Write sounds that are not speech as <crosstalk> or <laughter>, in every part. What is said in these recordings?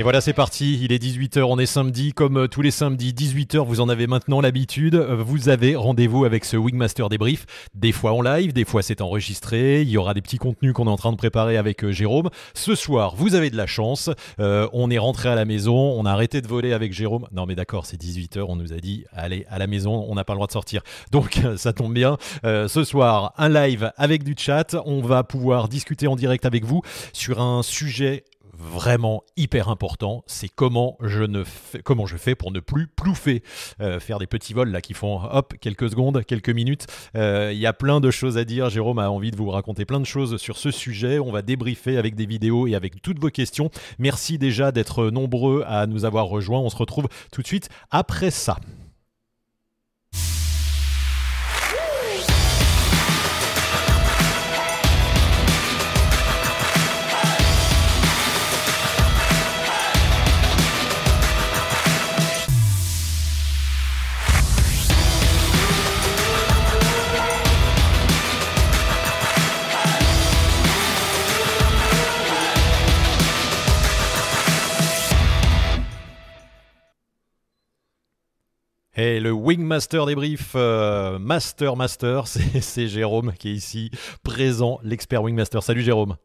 Et voilà, c'est parti. Il est 18h, on est samedi. Comme euh, tous les samedis, 18h, vous en avez maintenant l'habitude. Euh, Vous avez rendez-vous avec ce Wingmaster débrief. Des fois en live, des fois c'est enregistré. Il y aura des petits contenus qu'on est en train de préparer avec euh, Jérôme. Ce soir, vous avez de la chance. On est rentré à la maison. On a arrêté de voler avec Jérôme. Non, mais d'accord, c'est 18h. On nous a dit, allez, à la maison, on n'a pas le droit de sortir. <laughs> Donc, ça tombe bien. Ce soir, un live avec du chat. On va pouvoir discuter en direct avec vous sur un sujet vraiment hyper important, c'est comment je ne fais, comment je fais pour ne plus plouffer, Euh, faire des petits vols là qui font hop quelques secondes, quelques minutes. Euh, Il y a plein de choses à dire. Jérôme a envie de vous raconter plein de choses sur ce sujet. On va débriefer avec des vidéos et avec toutes vos questions. Merci déjà d'être nombreux à nous avoir rejoints. On se retrouve tout de suite après ça. Et le Wingmaster débrief, euh, Master Master, <laughs> c'est c'est Jérôme qui est ici, présent, l'expert Wingmaster. Salut Jérôme.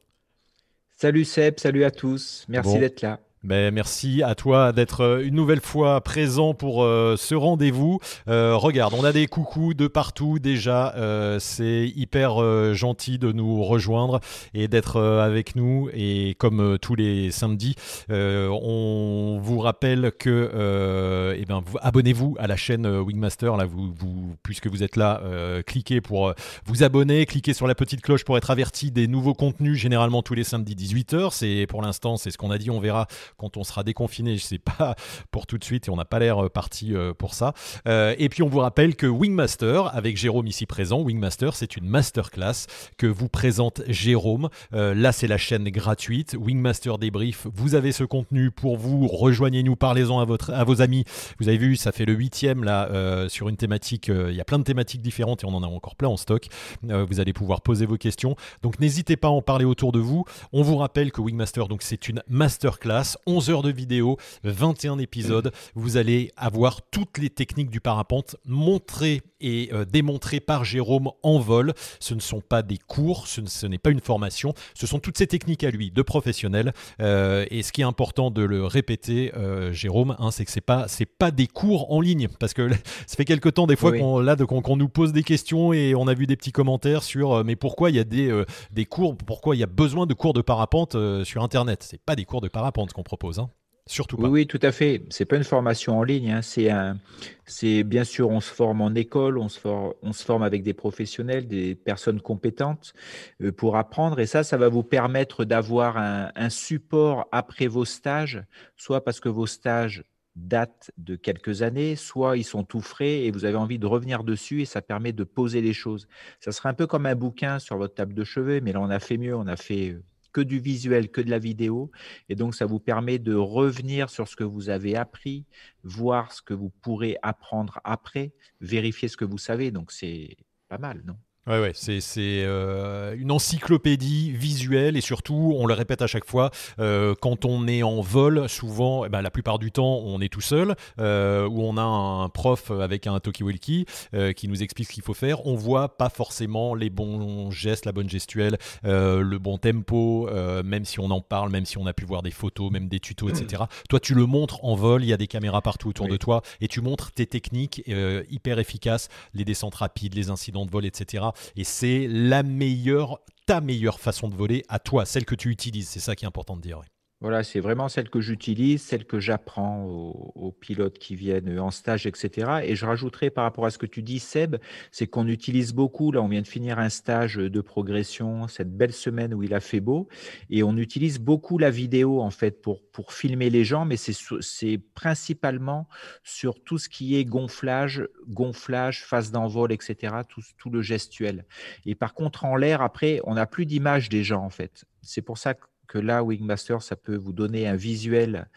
Salut Seb, salut à tous, merci Bon. d'être là. Ben, merci à toi d'être euh, une nouvelle fois présent pour euh, ce rendez-vous. Euh, regarde, on a des coucous de partout déjà. Euh, c'est hyper euh, gentil de nous rejoindre et d'être avec nous. Et comme tous les samedis, on vous rappelle que eh ben, vous- abonnez-vous à la chaîne Wingmaster. Là, vous, vous- puisque vous êtes là, cliquez pour vous abonner, cliquez sur la petite cloche pour être averti des nouveaux contenus, généralement tous les samedis 18h. C'est pour l'instant, c'est ce qu'on a dit. On verra quand on sera déconfiné. Je sais pas <laughs> pour tout de suite et on n'a pas l'air euh, parti euh, pour ça. Euh, et puis on vous rappelle que Wingmaster, avec Jérôme ici présent, Wingmaster, c'est une masterclass que vous présente Jérôme. Là, c'est la chaîne gratuite Wingmaster Débrief. Vous avez ce contenu pour vous. Rejoignez-nous, parlez-en à, votre, à vos amis. Vous avez vu, ça fait le huitième là sur une thématique. Il y a plein de thématiques différentes et on en a encore plein en stock. Vous allez pouvoir poser vos questions. Donc n'hésitez pas à en parler autour de vous. On vous rappelle que Wingmaster, donc c'est une masterclass, 11 heures de vidéo, 21 épisodes. Vous allez avoir toutes les techniques du parapente montrées et euh, démontrées par Jérôme en vol. Ce ne sont pas des cours, ce, ne- ce n'est pas une formation, ce sont toutes ces techniques à lui de professionnel. Euh, et ce qui est important de le répéter, euh, Jérôme, hein, c'est que c'est pas c'est pas des cours en ligne parce que <laughs> ça fait quelque temps des fois Oui. qu'on là nous pose des questions et on a vu des petits commentaires sur mais pourquoi il y a des des cours, pourquoi il y a besoin de cours de parapente sur internet? C'est pas des cours de parapente qu'on propose, hein. surtout pas. Oui, oui, tout à fait. C'est pas une formation en ligne, hein, C'est un, c'est bien sûr, on se forme en école, on se, for- on se forme avec des professionnels, des personnes compétentes euh, pour apprendre. Et ça, ça va vous permettre d'avoir un, un support après vos stages, soit parce que vos stages datent de quelques années, soit ils sont tout frais et vous avez envie de revenir dessus et ça permet de poser les choses. Ça serait un peu comme un bouquin sur votre table de chevet, mais là, on a fait mieux, on a fait euh, que du visuel, que de la vidéo. Et donc, ça vous permet de revenir sur ce que vous avez appris, voir ce que vous pourrez apprendre après, vérifier ce que vous savez. Donc, c'est pas mal, non? Ouais, ouais, c'est c'est, euh, une encyclopédie visuelle et surtout, on le répète à chaque fois, euh, quand on est en vol, souvent, eh ben, la plupart du temps, on est tout seul, euh, ou on a un prof avec un talkie-walkie euh, qui nous explique ce qu'il faut faire. On voit pas forcément les bons gestes, la bonne gestuelle, euh, le bon tempo, euh, même si on en parle, même si on a pu voir des photos, même des tutos, etc. <clears throat> Toi, tu le montres en vol, il y a des caméras partout autour Oui. de toi et tu montres tes techniques euh, hyper efficaces, les descentes rapides, les incidents de vol, etc. Et c'est la meilleure, ta meilleure façon de voler à toi, celle que tu utilises. C'est ça qui est important de dire. Voilà, c'est vraiment celle que j'utilise, celle que j'apprends aux, pilotes qui viennent en stage, etc. Et je rajouterai par rapport à ce que tu dis, Seb, c'est qu'on utilise beaucoup, là on vient de finir un stage de progression, cette belle semaine où il a fait beau, et on utilise beaucoup la vidéo en fait pour, pour filmer les gens, mais c'est principalement sur tout ce qui est gonflage, gonflage, phase d'envol, etc., tout, tout le gestuel. Et par contre, en l'air, après, on n'a plus d'image des gens en fait. C'est pour ça que que là, Wingmaster, ça peut vous donner un visuel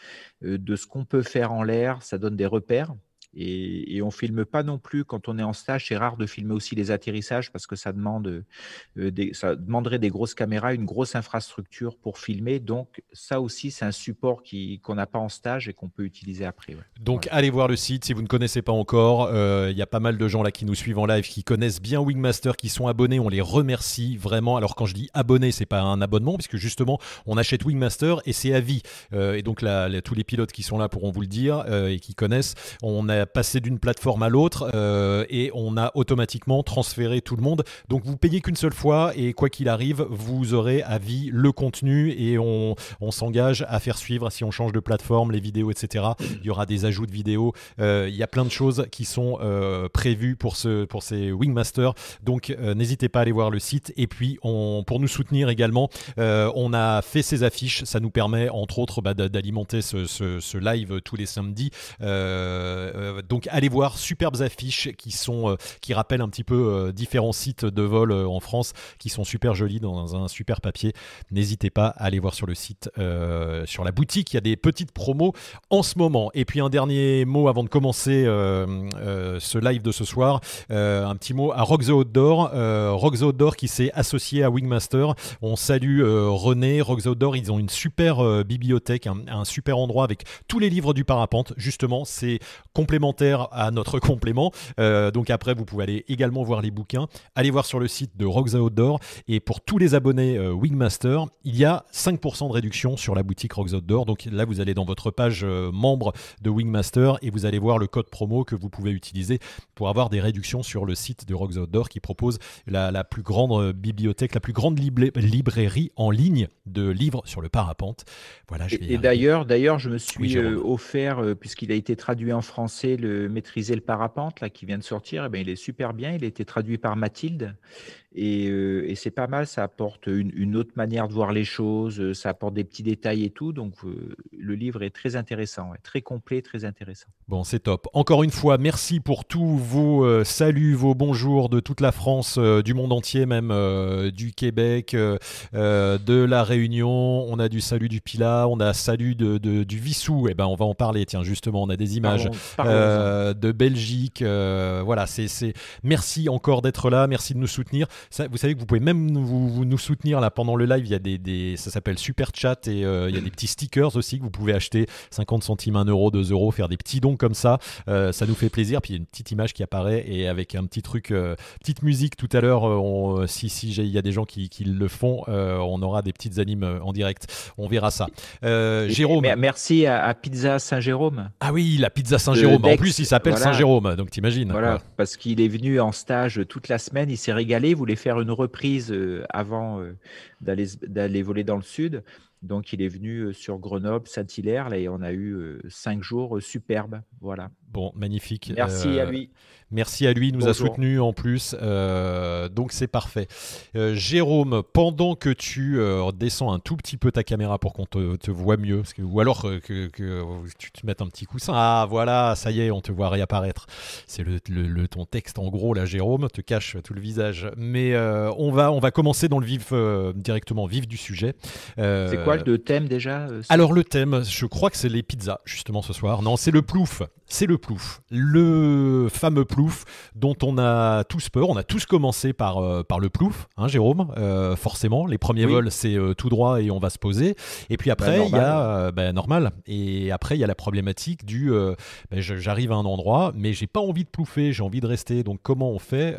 euh, de ce qu'on peut faire en l'air, ça donne des repères. Et, et on filme pas non plus quand on est en stage. C'est rare de filmer aussi les atterrissages parce que ça demande, euh, des, ça demanderait des grosses caméras, une grosse infrastructure pour filmer. Donc ça aussi, c'est un support qui qu'on n'a pas en stage et qu'on peut utiliser après. Donc allez voir le site si vous ne connaissez pas encore. Euh, il y a pas mal de gens là qui nous suivent en live qui connaissent bien Wingmaster, qui sont abonnés. On les remercie vraiment. Alors quand je dis abonné, c'est pas un abonnement puisque justement on achète Wingmaster et c'est à vie. Euh, et donc là, tous les pilotes qui sont là pourront vous le dire et qui connaissent. On a passer d'une plateforme à l'autre euh, et on a automatiquement transféré tout le monde. Donc vous payez qu'une seule fois et quoi qu'il arrive, vous aurez à vie le contenu et on, s'engage à faire suivre si on change de plateforme, les vidéos, etc. Il y aura des ajouts de vidéos. Euh, il y a plein de choses qui sont euh, prévues pour, ce, pour ces Wingmasters. Donc n'hésitez pas à aller voir le site. Et puis on, pour nous soutenir également, on a fait ces affiches. Ça nous permet entre autres bah, d'alimenter ce, ce, live tous les samedis. Euh, donc allez voir, superbes affiches qui sont euh, qui rappellent un petit peu euh, différents sites de vol en France, qui sont super jolis dans un super papier. N'hésitez pas à aller voir sur le site, sur la boutique. Il y a des petites promos en ce moment. Et puis un dernier mot avant de commencer ce live de ce soir, un petit mot à Rock the Outdoor, Rock Outdoor qui s'est associé à Wingmaster. On salue René, Rock the Outdoor. Ils ont une super bibliothèque, un, un super endroit avec tous les livres du parapente. Justement, c'est complémentaire à notre <laughs> complément. Euh, donc après, vous pouvez aller également voir les bouquins. Allez voir sur le site de Rocks Outdoor. Et pour tous les abonnés euh, Wingmaster, il y a 5% de réduction sur la boutique Rocks Outdoor. Donc là, vous allez dans votre page euh, membre de Wingmaster et vous allez voir le code promo que vous pouvez utiliser pour avoir des réductions sur le site de Rocks Outdoor qui propose la, plus grande bibliothèque, la plus grande librairie en ligne de livres sur le parapente. Voilà, et, d'ailleurs, d'ailleurs, je me suis offert, puisqu'il a été traduit en Le maîtriser le parapente là qui vient de sortir, eh bien, il est super bien. Il a été traduit par Mathilde et, c'est pas mal, ça apporte une, autre manière de voir les choses, ça apporte des petits détails et tout. Donc le livre est très intéressant, très complet, très intéressant. Bon, c'est top. Encore une fois, merci pour tous vos saluts, vos bonjours de toute la France, du monde entier, même du Québec, de la Réunion. On a du salut du Pila, on a salut de, du Vissou. Et eh ben, on va en parler. Tiens, justement, on a des images de Belgique. voilà, c'est merci encore d'être là, merci de nous soutenir vous savez que vous pouvez même vous, nous soutenir là pendant le live. Il y a des, ça s'appelle Super Chat et euh, il y a des petits stickers aussi que vous pouvez acheter 50 centimes, 1 euro, 2 euros, faire des petits dons comme ça. Euh, ça nous fait plaisir. Puis il y a une petite image qui apparaît et avec un petit truc, euh, petite musique tout à l'heure. si si il y a des gens qui, qui le font, on aura des petites animes en direct. On verra ça. Jérôme. Merci à, Pizza Saint-Jérôme. Ah oui, la Pizza Saint-Jérôme. En plus, il s'appelle Saint-Jérôme, donc t'imagines. Voilà, parce qu'il est venu en stage toute la semaine. Il s'est régalé. Vous faire une reprise euh, avant euh, d'aller voler dans le sud. Donc, il est venu euh, sur Grenoble, Saint-Hilaire, et on a eu cinq jours superbes. Voilà. Bon, magnifique. Merci à lui. Merci à lui, il nous a soutenu en plus, euh, donc c'est parfait. Euh, Jérôme, pendant que tu euh, descends un tout petit peu ta caméra pour qu'on te, voit mieux, que, ou alors que, tu te mettes un petit coussin, ah voilà, ça y est, on te voit réapparaître. C'est le, ton texte en gros là, Jérôme, te cache tout le visage. Mais on, va, on va commencer dans le vif, directement vif du sujet. c'est quoi le thème déjà Alors le thème, je crois que c'est les pizzas justement ce soir. Non, c'est le plouf. C'est le plouf. Le fameux plouf dont on a tous peur. On a tous commencé par, euh, par le plouf, hein, Jérôme, euh, forcément. Les premiers vols, c'est euh, tout droit et on va se poser. Et puis après, il y a ben, normal. Et après, il y a la problématique du ben, j'arrive à un endroit, mais j'ai pas envie de plouffer, j'ai envie de rester. Donc comment on fait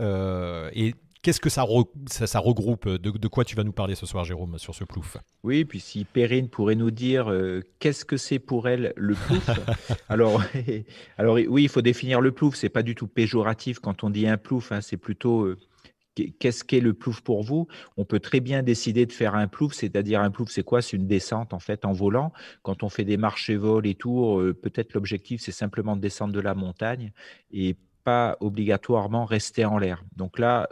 Et Qu'est-ce que ça, ça, regroupe de, quoi tu vas nous parler ce soir, Jérôme, sur ce plouf? Oui, puis si Perrine pourrait nous dire euh, qu'est-ce que c'est pour elle le plouf? <laughs> Alors, <laughs> alors, oui, il faut définir le plouf. C'est pas du tout péjoratif quand on dit un plouf. Hein, c'est plutôt euh, qu'est-ce qu'est le plouf pour vous? On peut très bien décider de faire un plouf, c'est-à-dire un plouf, c'est quoi? C'est une descente en fait en volant. Quand on fait des marches et vols et tours, euh, peut-être l'objectif c'est simplement de descendre de la montagne et pas obligatoirement rester en l'air. Donc là,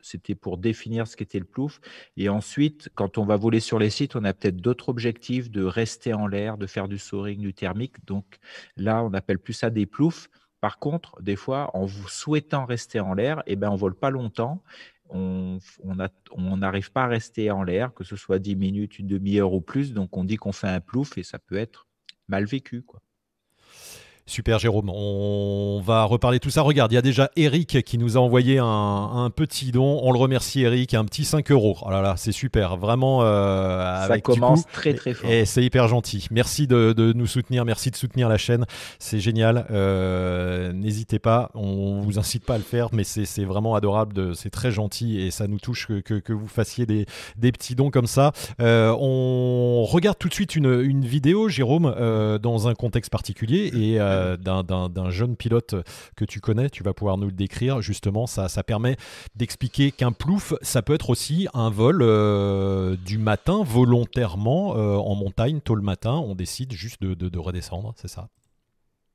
c'était pour définir ce qu'était le plouf. Et ensuite, quand on va voler sur les sites, on a peut-être d'autres objectifs de rester en l'air, de faire du soaring, du thermique. Donc là, on appelle plus ça des ploufs. Par contre, des fois, en vous souhaitant rester en l'air, eh ben, on vole pas longtemps. On n'arrive pas à rester en l'air, que ce soit 10 minutes, une demi-heure ou plus. Donc, on dit qu'on fait un plouf et ça peut être mal vécu. Quoi. Super Jérôme, on va reparler tout ça. Regarde, il y a déjà Eric qui nous a envoyé un, petit don. On le remercie Eric, un petit 5 euros. Oh là là, c'est super, vraiment. Euh, ça commence très très fort. Et, c'est hyper gentil. Merci de, nous soutenir, merci de soutenir la chaîne. C'est génial. Euh, n'hésitez pas, on vous incite pas à le faire, mais c'est vraiment adorable, c'est très gentil et ça nous touche que, vous fassiez des, petits dons comme ça. Euh, on regarde tout de suite une, une vidéo, Jérôme, dans un contexte particulier et euh, d'un jeune pilote que tu connais, tu vas pouvoir nous le décrire. Justement, ça, ça permet d'expliquer qu'un plouf, ça peut être aussi un vol euh, du matin volontairement euh, en montagne, tôt le matin. On décide juste de, redescendre, c'est ça?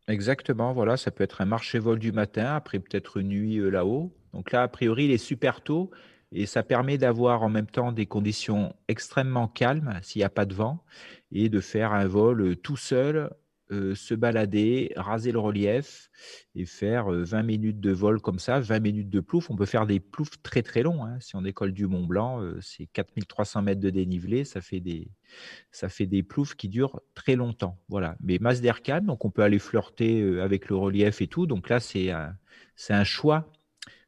Exactement, voilà, ça peut être un marché-vol du matin, après peut-être une nuit là-haut. Donc là, a priori, il est super tôt et ça permet d'avoir en même temps des conditions extrêmement calmes s'il n'y a pas de vent et de faire un vol tout seul euh, se balader, raser le relief et faire 20 euh, minutes de vol comme ça, 20 minutes de plouf. On peut faire des ploufs très très longs. Hein. Si on décolle du Mont Blanc, euh, c'est 4300 mètres de dénivelé, ça fait des, ça fait des ploufs qui durent très longtemps. Voilà. Mais masse d'air calme, donc on peut aller flirter avec le relief et tout. Donc là, c'est un, un choix,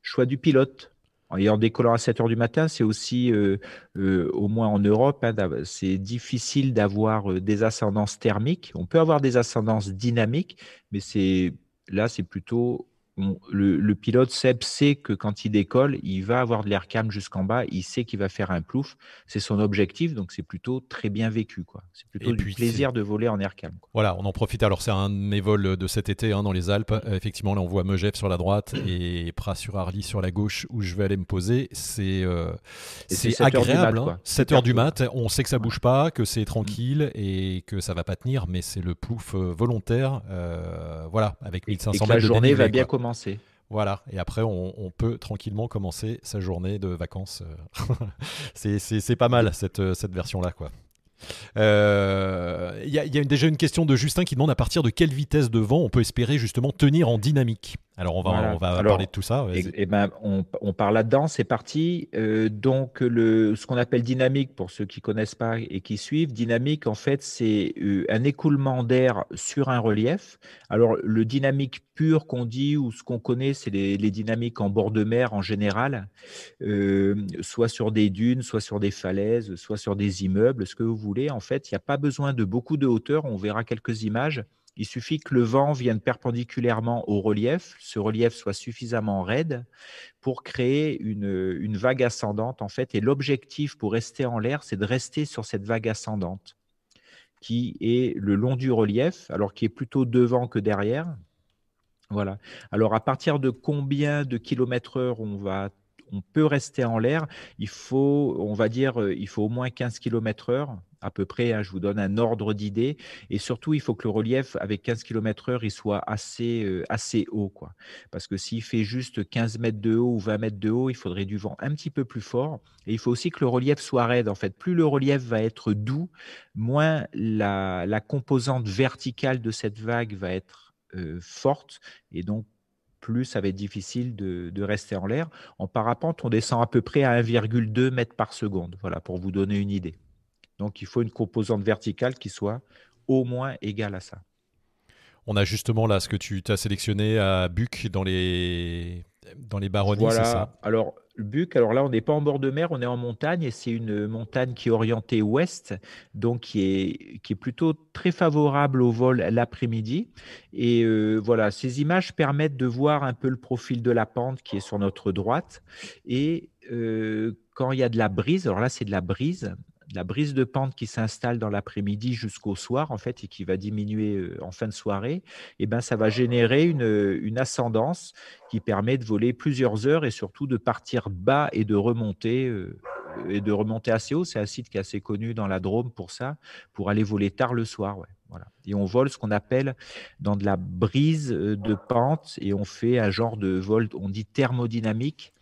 choix du pilote. Et en décollant à 7 heures du matin, c'est aussi, euh, euh, au moins en Europe, hein, c'est difficile d'avoir euh, des ascendances thermiques. On peut avoir des ascendances dynamiques, mais c'est là, c'est plutôt le, pilote Seb sait que quand il décolle, il va avoir de l'air calme jusqu'en bas. Il sait qu'il va faire un plouf. C'est son objectif, donc c'est plutôt très bien vécu. Quoi. C'est plutôt du plaisir de voler en air calme. Voilà, on en profite. Alors c'est un de mes vols de cet été hein, dans les Alpes. Euh, effectivement, là on voit Megève sur la droite et Pras sur Arly sur la gauche où je vais aller me poser. C'est euh, c'est agréable. 7 heures du mat. On sait que ça bouge pas, que c'est tranquille et que ça va pas tenir, mais c'est le plouf euh, volontaire. voilà, avec 1500 et la journée va bien commencer voilà, et après on, peut tranquillement commencer sa journée de vacances. <laughs> c'est pas mal cette, cette version-là, quoi. Il euh, y, a, déjà une question de Justin qui demande à partir de quelle vitesse de vent on peut espérer justement tenir en dynamique? Alors on va, on va parler de tout ça. Et, eh ben, on, on parle là-dedans, c'est parti. Euh, donc le, ce qu'on appelle dynamique, pour ceux qui connaissent pas et qui suivent, dynamique en fait c'est euh, un écoulement d'air sur un relief. Alors le dynamique pur qu'on dit ou ce qu'on connaît, c'est les, les, dynamiques en bord de mer en général, euh, soit sur des dunes, soit sur des falaises, soit sur des immeubles, ce que vous voulez. En fait, il n'y a pas besoin de beaucoup de hauteur. On verra quelques images. Il suffit que le vent vienne perpendiculairement au relief, ce relief soit suffisamment raide pour créer une, vague ascendante en fait. Et l'objectif pour rester en l'air, c'est de rester sur cette vague ascendante qui est le long du relief, alors qui est plutôt devant que derrière. Voilà. Alors à partir de combien de kilomètres heure on va on peut rester en l'air, il faut, on va dire, euh, il faut au moins 15 km heure à peu près, hein, je vous donne un ordre d'idée. Et surtout, il faut que le relief, avec 15 km heure, il soit assez, euh, assez haut. Quoi. Parce que s'il fait juste 15 mètres de haut ou 20 mètres de haut, il faudrait du vent un petit peu plus fort. Et il faut aussi que le relief soit raide. En fait, plus le relief va être doux, moins la, composante verticale de cette vague va être euh, forte. Et donc, plus ça va être difficile de, de rester en l'air. En parapente, on descend à peu près à 1,2 mètres par seconde. Voilà, pour vous donner une idée. Donc, il faut une composante verticale qui soit au moins égale à ça. On a justement là ce que tu as sélectionné à Buc dans les, dans les baronnies, c'est ça? Alors, Buc, alors là, on n'est pas en bord de mer, on est en montagne et c'est une montagne qui est orientée ouest, donc qui est, qui est plutôt très favorable au vol l'après-midi. Et euh, voilà, ces images permettent de voir un peu le profil de la pente qui est sur notre droite. Et euh, quand il y a de la brise, alors là, c'est de la brise, la brise de pente qui s'installe dans l'après-midi jusqu'au soir, en fait, et qui va diminuer euh, en fin de soirée, eh ben, ça va générer une, ascendance qui permet de voler plusieurs heures et surtout de partir bas et de remonter. Euh, et de remonter assez haut. C'est un site qui est assez connu dans la Drôme pour ça, pour aller voler tard le soir. Voilà. Et on vole ce qu'on appelle dans de la brise euh, de pente et on fait un genre de vol, on dit thermodynamique,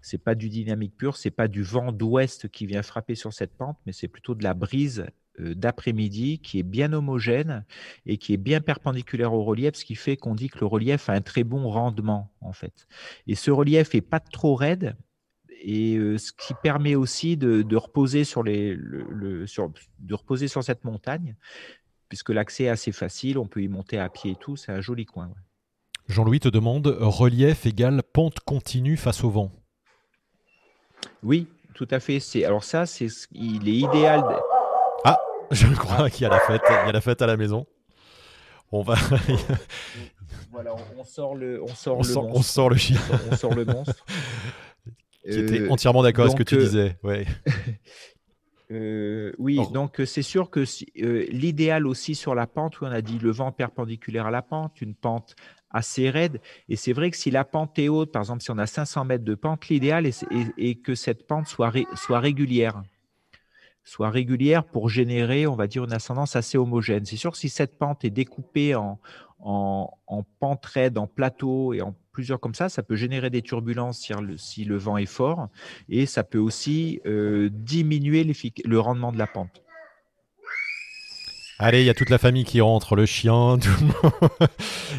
c'est pas du dynamique pur, c'est pas du vent d'ouest qui vient frapper sur cette pente, mais c'est plutôt de la brise euh, d'après-midi qui est bien homogène et qui est bien perpendiculaire au relief, ce qui fait qu'on dit que le relief a un très bon rendement en fait. Et ce relief est pas trop raide et euh, ce qui permet aussi de, reposer sur les, de reposer sur cette montagne puisque l'accès est assez facile, on peut y monter à pied et tout, c'est un joli coin. Jean-Louis te demande relief égale pente continue face au vent. Oui, tout à fait. C'est alors ça, c'est il est idéal. Ah, <laughs> je crois qu'il y a la fête. Il y a la fête à la maison. On va. <laughs> voilà, on, sort le, on sort le sort, on sort le chien. On sort, le monstre. <laughs> Qui était euh, entièrement d'accord avec ce que tu euh, disais. Ouais. Euh, oui, donc c'est sûr que l'idéal aussi sur la pente, où on a dit le vent perpendiculaire à la pente, une pente assez raide. Et c'est vrai que si la pente est haute, par exemple, si on a 500 mètres de pente, l'idéal est, que cette pente soit, soit régulière soit régulière pour générer, on va dire, une ascendance assez homogène. C'est sûr que si cette pente est découpée en, en, en pente raide, en plateau et en plusieurs comme ça, ça peut générer des turbulences si le, si le vent est fort et ça peut aussi euh, diminuer le rendement de la pente. Allez, il y a toute la famille qui rentre, le chien, <laughs> tout le monde.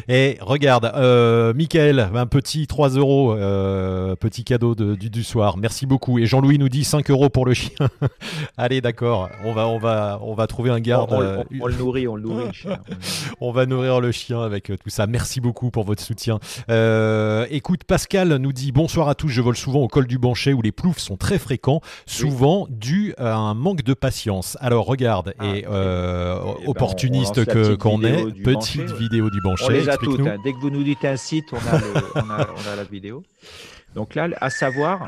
Et regarde, euh, Michael, un petit 3 euros, euh, petit cadeau du, du, soir. Merci beaucoup. Et Jean-Louis nous dit 5 euros pour le chien. <laughs> Allez, d'accord. On va, on, va, on va trouver un garde. On, on, le nourrit, on le nourrit, le chien. <laughs> on va nourrir le chien avec euh, tout ça. Merci beaucoup pour votre soutien. Euh, écoute, Pascal nous dit bonsoir à tous. Je vole souvent au col du Bancher où les ploufs sont très fréquents, souvent dû à un manque de patience. Alors regarde, ah, et eh ben, opportuniste que qu'on est, petite vidéo du bancher. On les a toutes. Hein. Dès que vous nous dites un site, on a, on a, on a la vidéo. Donc là, à savoir,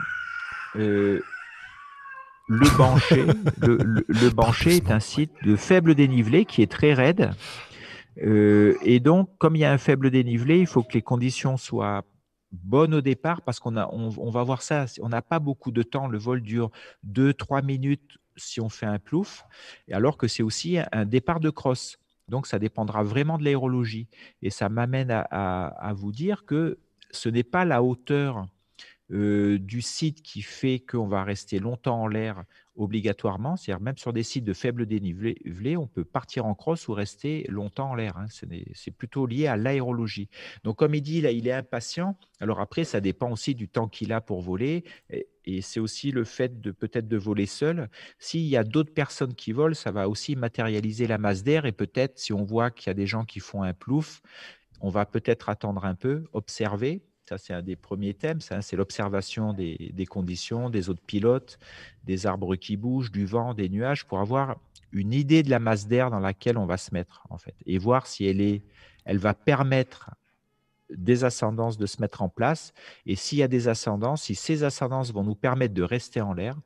euh, le bancher, le, le, bancher est un site de faible dénivelé qui est très raide. Euh, et donc, comme il y a un faible dénivelé, il faut que les conditions soient bonnes au départ parce qu'on a, on, on, va voir ça. On n'a pas beaucoup de temps. Le vol dure 2-3 minutes si on fait un plouf, alors que c'est aussi un départ de crosse. Donc, ça dépendra vraiment de l'aérologie. Et ça m'amène à, vous dire que ce n'est pas la hauteur euh, du site qui fait qu'on va rester longtemps en l'air obligatoirement. C'est-à-dire même sur des sites de faible dénivelé, on peut partir en crosse ou rester longtemps en l'air. Hein. C'est plutôt lié à l'aérologie. Donc comme il dit, là, il est impatient. Alors après, ça dépend aussi du temps qu'il a pour voler. Et, c'est aussi le fait de peut-être de voler seul. S'il y a d'autres personnes qui volent, ça va aussi matérialiser la masse d'air. Et peut-être, si on voit qu'il y a des gens qui font un plouf, on va peut-être attendre un peu, observer, c'est un des premiers thèmes. c'est l'observation des, conditions, des autres pilotes, des arbres qui bougent, du vent, des nuages, pour avoir une idée de la masse d'air dans laquelle on va se mettre, en fait, et voir si elle est, elle va permettre des ascendances de se mettre en place, et s'il y a des ascendances, si ces ascendances vont nous permettre de rester en l'air,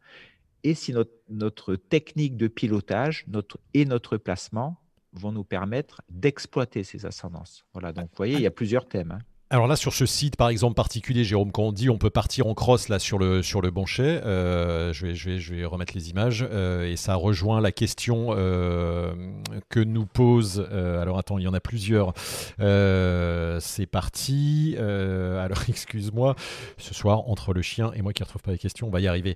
et si notre, notre technique de pilotage notre, et notre placement vont nous permettre d'exploiter ces ascendances. Voilà, donc vous voyez, il y a plusieurs thèmes. Hein. Alors là, sur ce site, par exemple, particulier, Jérôme, quand on dit on peut partir en cross là sur le, sur le banchet, euh, je, vais, je, vais, je vais remettre les images, euh, et ça rejoint la question euh, que nous pose, alors attends, il y en a plusieurs, c'est parti, alors <laughs> excuse-moi, ce soir, entre le chien et moi qui ne retrouve pas les questions, on va y arriver.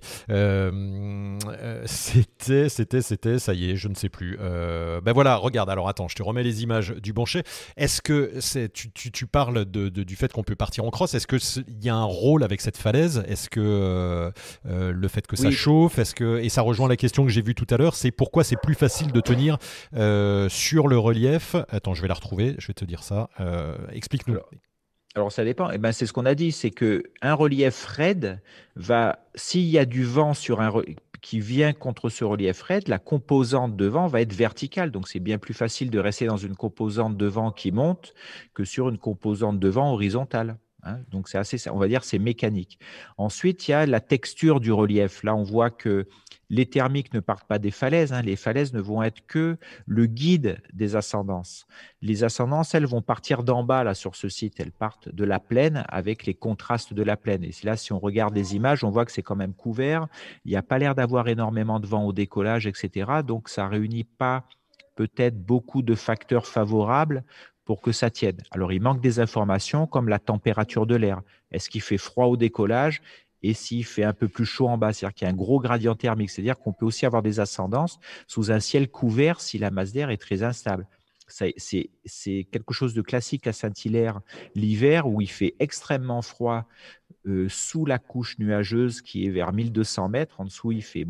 c'était, c'était, c'était, ça y est, je ne sais plus. ben voilà, regarde, alors attends, je te remets les images du banchet. Est-ce que c'est, tu, tu, tu parles de du fait qu'on peut partir en crosse. Est-ce qu'il y a un rôle avec cette falaise? Est-ce que euh, euh, le fait que ça chauffe Est-ce que et ça rejoint la question que j'ai vue tout à l'heure, c'est pourquoi c'est plus facile de tenir euh, sur le relief? Attends, je vais la retrouver. Je vais te dire ça. Explique-nous. Alors, ça dépend. Eh ben, c'est ce qu'on a dit, c'est que un relief raide va, s'il y a du vent sur un qui vient contre ce relief raide, la composante de vent va être verticale. Donc, c'est bien plus facile de rester dans une composante de vent qui monte que sur une composante de vent horizontale. Hein. Donc, c'est assez, on va dire, c'est mécanique. Ensuite, il y a la texture du relief. Là, on voit que les thermiques ne partent pas des falaises. Hein. Les falaises ne vont être que le guide des ascendances. Les ascendances, elles vont partir d'en bas là sur ce site. Elles partent de la plaine avec les contrastes de la plaine. Et là, si on regarde les images, on voit que c'est quand même couvert. Il n'y a pas l'air d'avoir énormément de vent au décollage, etc. Donc, ça réunit pas peut-être beaucoup de facteurs favorables pour que ça tienne. Alors, il manque des informations comme la température de l'air. Est-ce qu'il fait froid au décollage? Et s'il fait un peu plus chaud en bas, c'est-à-dire qu'il y a un gros gradient thermique, c'est-à-dire qu'on peut aussi avoir des ascendances sous un ciel couvert si la masse d'air est très instable. C'est quelque chose de classique à Saint-Hilaire l'hiver où il fait extrêmement froid sous la couche nuageuse qui est vers 1200 mètres. En dessous, il fait,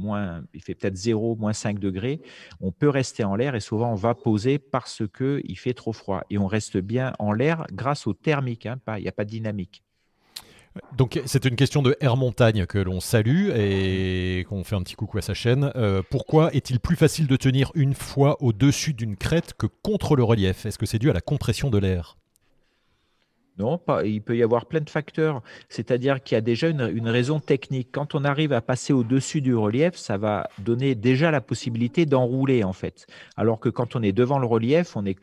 il fait peut-être 0, moins 5 degrés. On peut rester en l'air et souvent on va poser parce qu'il fait trop froid. Et on reste bien en l'air grâce au thermique. Hein, il n'y a pas de dynamique. Donc c'est une question de Air Montagne que l'on salue et qu'on fait un petit coucou à sa chaîne. Euh, pourquoi est-il plus facile de tenir une fois au-dessus d'une crête que contre le relief? Est-ce que c'est dû à la compression de l'air? Non, il peut y avoir plein de facteurs. C'est-à-dire qu'il y a déjà une, raison technique. Quand on arrive à passer au-dessus du relief, ça va donner déjà la possibilité d'enrouler, en fait. Alors que quand on est devant le relief, on est,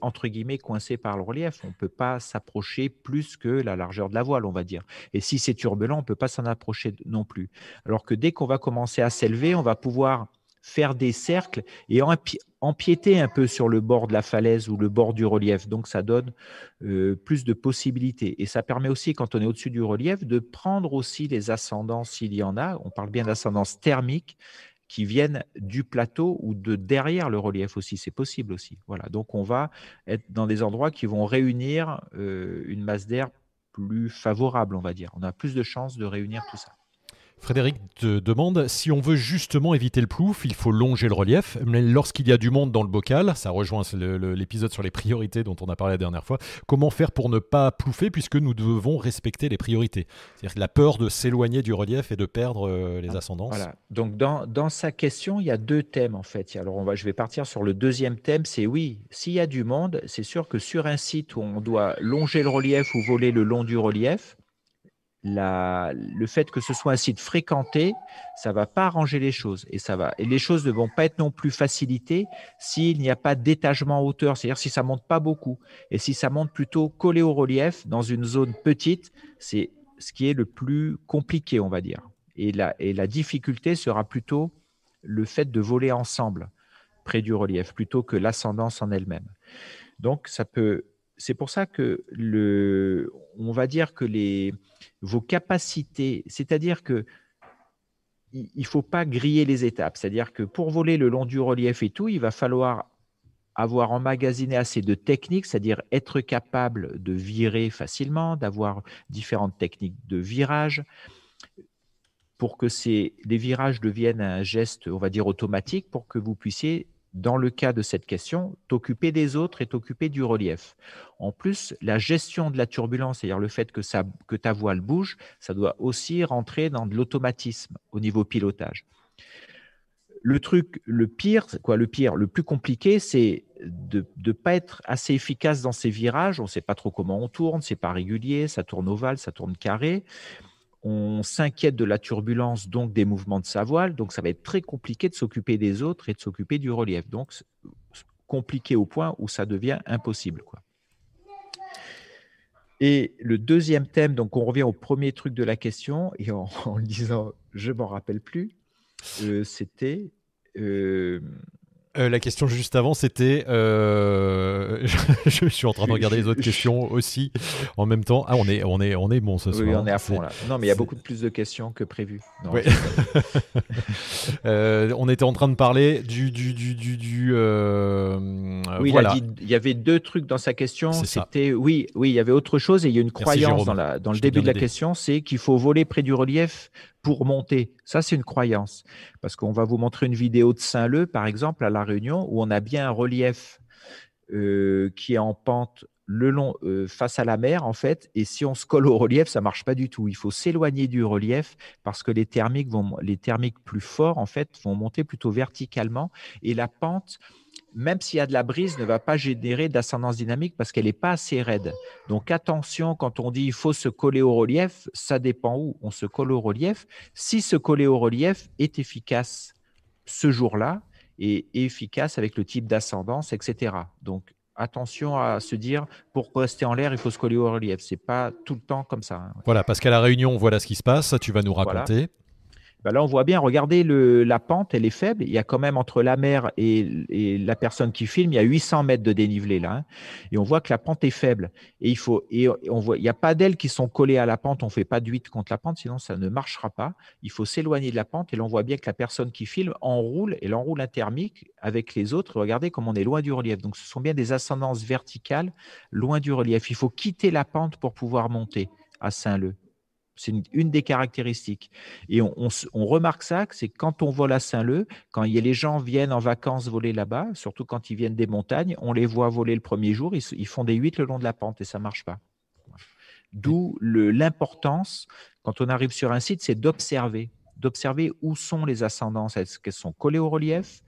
entre guillemets coincé par le relief. On ne peut pas s'approcher plus que la largeur de la voile, on va dire. Et si c'est turbulent, on ne peut pas s'en approcher non plus. Alors que dès qu'on va commencer à s'élever, on va pouvoir faire des cercles et empiéter un peu sur le bord de la falaise ou le bord du relief. Donc, ça donne euh, plus de possibilités. Et ça permet aussi, quand on est au-dessus du relief, de prendre aussi les ascendances, s'il y en a. On parle bien d'ascendances thermiques qui viennent du plateau ou de derrière le relief aussi. C'est possible aussi. Voilà. Donc, on va être dans des endroits qui vont réunir euh, une masse d'air plus favorable, on va dire. On a plus de chances de réunir tout ça. Frédéric te demande si on veut justement éviter le plouf, il faut longer le relief. Mais lorsqu'il y a du monde dans le bocal, ça rejoint l'épisode sur les priorités dont on a parlé la dernière fois. Comment faire pour ne pas plouffer puisque nous devons respecter les priorités? C'est-à-dire la peur de s'éloigner du relief et de perdre euh, les ascendances? Voilà. Donc dans, dans, sa question, il y a deux thèmes en fait. Alors on va, je vais partir sur le deuxième thème. C'est oui, s'il y a du monde, c'est sûr que sur un site où on doit longer le relief ou voler le long du relief, le fait que ce soit un site fréquenté, ça va pas arranger les choses et ça va et les choses ne vont pas être non plus facilitées s'il n'y a pas d'étagement en hauteur, c'est-à-dire si ça monte pas beaucoup et si ça monte plutôt collé au relief dans une zone petite, c'est ce qui est le plus compliqué, on va dire. Et la, et la difficulté sera plutôt le fait de voler ensemble près du relief plutôt que l'ascendance en elle-même. Donc ça peut c'est pour ça que le, on va dire que les, vos capacités, c'est-à-dire que il ne faut pas griller les étapes. C'est-à-dire que pour voler le long du relief et tout, il va falloir avoir emmagasiné assez de techniques, c'est-à-dire être capable de virer facilement, d'avoir différentes techniques de virage, pour que les virages deviennent un geste, on va dire, automatique, pour que vous puissiez dans le cas de cette question, t'occuper des autres et t'occuper du relief. En plus, la gestion de la turbulence, c'est-à-dire le fait que, que ta voile bouge, ça doit aussi rentrer dans de l'automatisme au niveau pilotage. Le truc, le pire, quoi, le pire, le plus compliqué, c'est de ne pas être assez efficace dans ces virages. On ne sait pas trop comment on tourne, c'est pas régulier, ça tourne ovale, ça tourne carré on s'inquiète de la turbulence, donc des mouvements de sa voile, donc ça va être très compliqué de s'occuper des autres et de s'occuper du relief. Donc compliqué au point où ça devient impossible. Quoi. Et le deuxième thème, donc on revient au premier truc de la question, et en, <laughs> le disant, je m'en rappelle plus, euh, c'était euh, euh, la question juste avant, c'était. Euh, <laughs> je, suis en train de regarder les autres questions aussi en même temps. Ah, on est, on est, on est bon ce soir. Oui, on est à fond là. Non, mais il y a beaucoup plus de questions que prévu. <laughs> Euh, on était en train de parler du, du, du, du. oui, voilà. il, y avait deux trucs dans sa question. C'était, oui, oui, il y avait autre chose et il y a une croyance dans, la, dans le début de la question, c'est qu'il faut voler près du relief pour monter. Ça, c'est une croyance. Parce qu'on va vous montrer une vidéo de Saint-Leu, par exemple, à La Réunion, où on a bien un relief euh, qui est en pente le long, euh, face à la mer, en fait. Et si on se colle au relief, ça marche pas du tout. Il faut s'éloigner du relief parce que les thermiques, vont, les thermiques plus forts, en fait, vont monter plutôt verticalement. Et la pente même s'il y a de la brise, ne va pas générer d'ascendance dynamique parce qu'elle n'est pas assez raide. Donc attention, quand on dit il faut se coller au relief, ça dépend où on se colle au relief. Si se coller au relief est efficace ce jour-là et efficace avec le type d'ascendance, etc. Donc attention à se dire pour rester en l'air, il faut se coller au relief. C'est pas tout le temps comme ça. Hein. Voilà, parce qu'à la réunion, voilà ce qui se passe. Tu vas nous raconter. Ben là, on voit bien, regardez la pente, elle est faible. Il y a quand même entre la mer et, la personne qui filme, il y a 800 mètres de dénivelé là. Hein. et on voit que la pente est faible. Et il faut, et on voit, il n'y a pas d'ailes qui sont collées à la pente. On ne fait pas de contre la pente, sinon ça ne marchera pas. Il faut s'éloigner de la pente. Et là, on voit bien que la personne qui filme enroule et l'enroule un thermique avec les autres. Regardez comme on est loin du relief. Donc, ce sont bien des ascendances verticales loin du relief. Il faut quitter la pente pour pouvoir monter à Saint-Leu. C'est une, des caractéristiques. Et on, remarque ça, c'est quand on vole à Saint-Leu, quand y a, les gens viennent en vacances voler là-bas, surtout quand ils viennent des montagnes, on les voit voler le premier jour, ils, font des huit le long de la pente et ça ne marche pas. D'où l'importance, quand on arrive sur un site, c'est d'observer, d'observer où sont les ascendances, est-ce qu'elles sont collées au relief,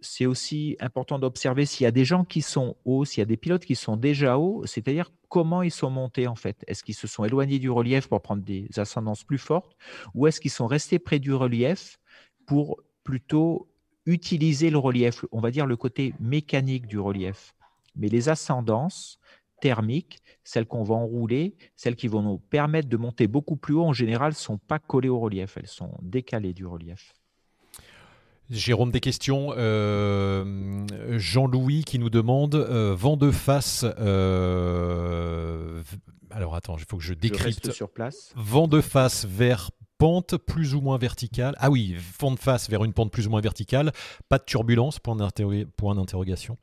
c'est aussi important d'observer s'il y a des gens qui sont hauts, s'il y a des pilotes qui sont déjà hauts, c'est-à-dire comment ils sont montés en fait? Est-ce qu'ils se sont éloignés du relief pour prendre des ascendances plus fortes ou est-ce qu'ils sont restés près du relief pour plutôt utiliser le relief, on va dire le côté mécanique du relief? Mais les ascendances thermiques, celles qu'on va enrouler, celles qui vont nous permettre de monter beaucoup plus haut, en général, ne sont pas collées au relief, elles sont décalées du relief. Jérôme, des questions. Euh, Jean-Louis qui nous demande euh, vent de face. Euh, alors attends, il faut que je décrypte. sur place. Vent de face vers pente plus ou moins verticale. Ah oui, vent de face vers une pente plus ou moins verticale. Pas de turbulence? Point d'interrogation.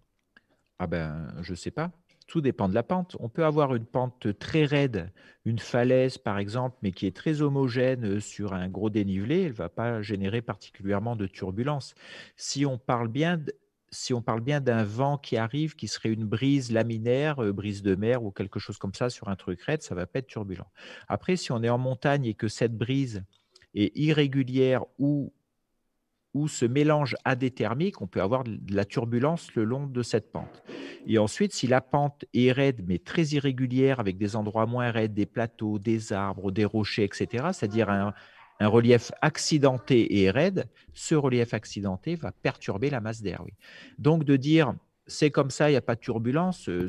Ah ben, je sais pas. Tout dépend de la pente. On peut avoir une pente très raide, une falaise par exemple, mais qui est très homogène sur un gros dénivelé, elle ne va pas générer particulièrement de turbulence. Si on parle bien si on parle bien d'un vent qui arrive, qui serait une brise laminaire, euh, brise de mer ou quelque chose comme ça sur un truc raide, ça va pas être turbulent. Après, si on est en montagne et que cette brise est irrégulière ou où ce mélange adéthermique, on peut avoir de la turbulence le long de cette pente. Et ensuite, si la pente est raide, mais très irrégulière, avec des endroits moins raides, des plateaux, des arbres, des rochers, etc., c'est-à-dire un, relief accidenté et raide, ce relief accidenté va perturber la masse d'air. Oui. Donc, de dire c'est comme ça, il n'y a pas de turbulence, euh,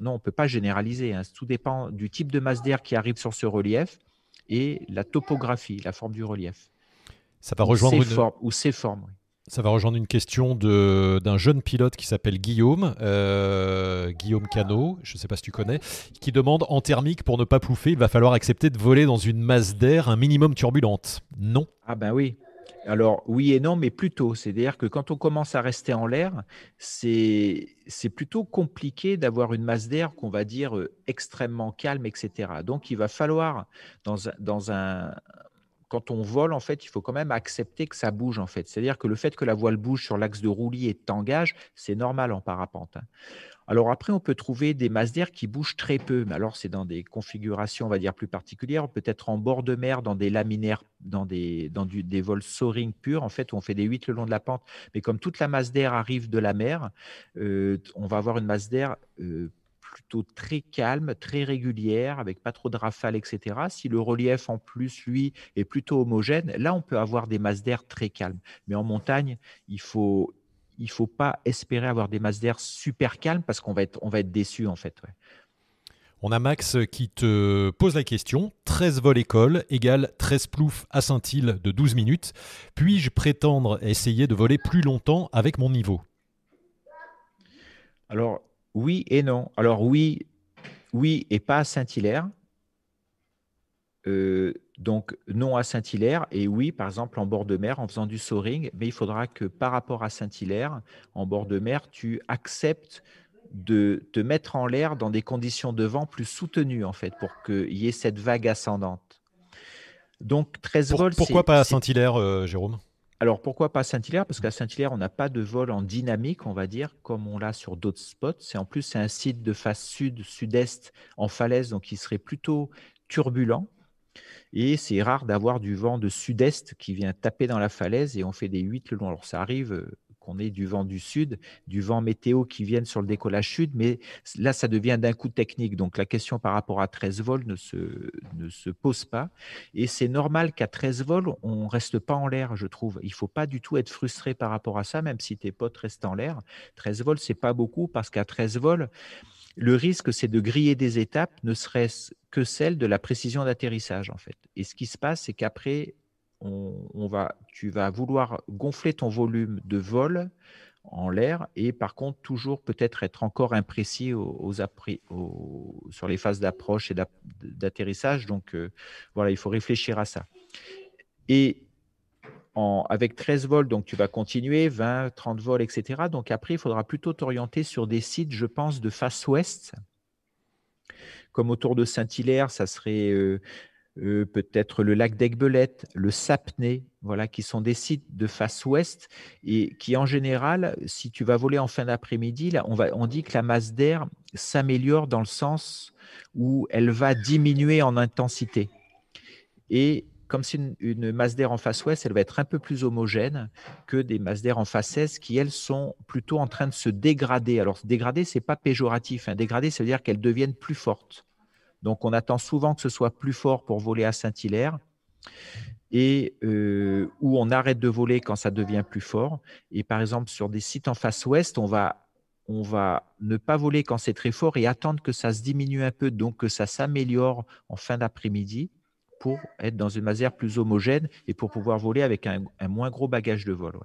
non, on ne peut pas généraliser. Hein. Tout dépend du type de masse d'air qui arrive sur ce relief et la topographie, la forme du relief. Ça va rejoindre une... formes, ou ses formes. Ça va rejoindre une question d'un jeune pilote qui s'appelle Guillaume, euh, Guillaume Cano, je ne sais pas si tu connais, qui demande en thermique pour ne pas pouffer, il va falloir accepter de voler dans une masse d'air un minimum turbulente. Non. Ah ben oui. Alors oui et non, mais plutôt. C'est-à-dire que quand on commence à rester en l'air, c'est plutôt compliqué d'avoir une masse d'air qu'on va dire euh, extrêmement calme, etc. Donc il va falloir, dans, dans un, quand on vole, en fait, il faut quand même accepter que ça bouge, en fait. C'est-à-dire que le fait que la voile bouge sur l'axe de roulis et de tangage, c'est normal en parapente. Hein. Alors après, on peut trouver des masses d'air qui bougent très peu, mais alors c'est dans des configurations, on va dire, plus particulières, peut-être en bord de mer, dans des laminaires, dans des, vols soaring purs, en fait, où on fait des 8 le long de la pente. Mais comme toute la masse d'air arrive de la mer, euh, on va avoir une masse d'air euh, plutôt très calme, très régulière, avec pas trop de rafales, etc. Si le relief en plus, lui, est plutôt homogène, là, on peut avoir des masses d'air très calmes. Mais en montagne, il faut, il faut pas espérer avoir des masses d'air super calmes parce qu'on va être, on va être déçu en fait. On a Max qui te pose la question 13 vols école égale 13 ploufs à Saint-Île de 12 minutes. Puis-je prétendre essayer de voler plus longtemps avec mon niveau? Alors, oui et non. Alors oui, oui et pas à Saint-Hilaire. Euh, donc non à Saint-Hilaire et oui, par exemple, en bord de mer en faisant du soaring, mais il faudra que par rapport à Saint-Hilaire, en bord de mer, tu acceptes de te mettre en l'air dans des conditions de vent plus soutenues, en fait, pour qu'il y ait cette vague ascendante. Donc 13 vols. Pourquoi pas à Saint-Hilaire, euh, Jérôme? Alors pourquoi pas Saint-Hilaire? Parce qu'à Saint-Hilaire, on n'a pas de vol en dynamique, on va dire, comme on l'a sur d'autres spots. C'est en plus c'est un site de face sud, sud-est en falaise, donc il serait plutôt turbulent. Et c'est rare d'avoir du vent de sud-est qui vient taper dans la falaise et on fait des 8 le long. Alors ça arrive euh, qu'on ait du vent du sud, du vent météo qui vienne sur le décollage sud, mais là, ça devient d'un coup technique. Donc la question par rapport à 13 vols ne se, ne se pose pas. Et c'est normal qu'à 13 vols, on ne reste pas en l'air, je trouve. Il ne faut pas du tout être frustré par rapport à ça, même si tes potes restent en l'air. 13 vols, c'est pas beaucoup parce qu'à 13 vols, le risque, c'est de griller des étapes, ne serait-ce que celle de la précision d'atterrissage, en fait. Et ce qui se passe, c'est qu'après, on, va, tu vas vouloir gonfler ton volume de vol en l'air et par contre toujours peut-être être encore imprécis aux, sur les phases d'approche et d'atterrissage. Donc euh, voilà, il faut réfléchir à ça. Et avec 13 vols, donc tu vas continuer, 20, 30 vols, etc. Donc après, il faudra plutôt t'orienter sur des sites, je pense, de face ouest, comme autour de Saint-Hilaire, ça serait euh, euh, peut-être le lac d'Aigbelette, le Sapnay, voilà, qui sont des sites de face ouest et qui, en général, si tu vas voler en fin d'après-midi, on, on dit que la masse d'air s'améliore dans le sens où elle va diminuer en intensité. Et comme c'est une, masse d'air en face ouest, elle va être un peu plus homogène que des masses d'air en face est qui, elles, sont plutôt en train de se dégrader. Alors, se dégrader, ce n'est pas péjoratif. Hein. Dégrader, ça veut dire qu'elles deviennent plus fortes. Donc, on attend souvent que ce soit plus fort pour voler à Saint-Hilaire et euh, on arrête de voler quand ça devient plus fort. Et par exemple, sur des sites en face ouest, on va, on va ne pas voler quand c'est très fort et attendre que ça se diminue un peu, donc que ça s'améliore en fin d'après-midi pour être dans une masère plus homogène et pour pouvoir voler avec un, moins gros bagage de vol.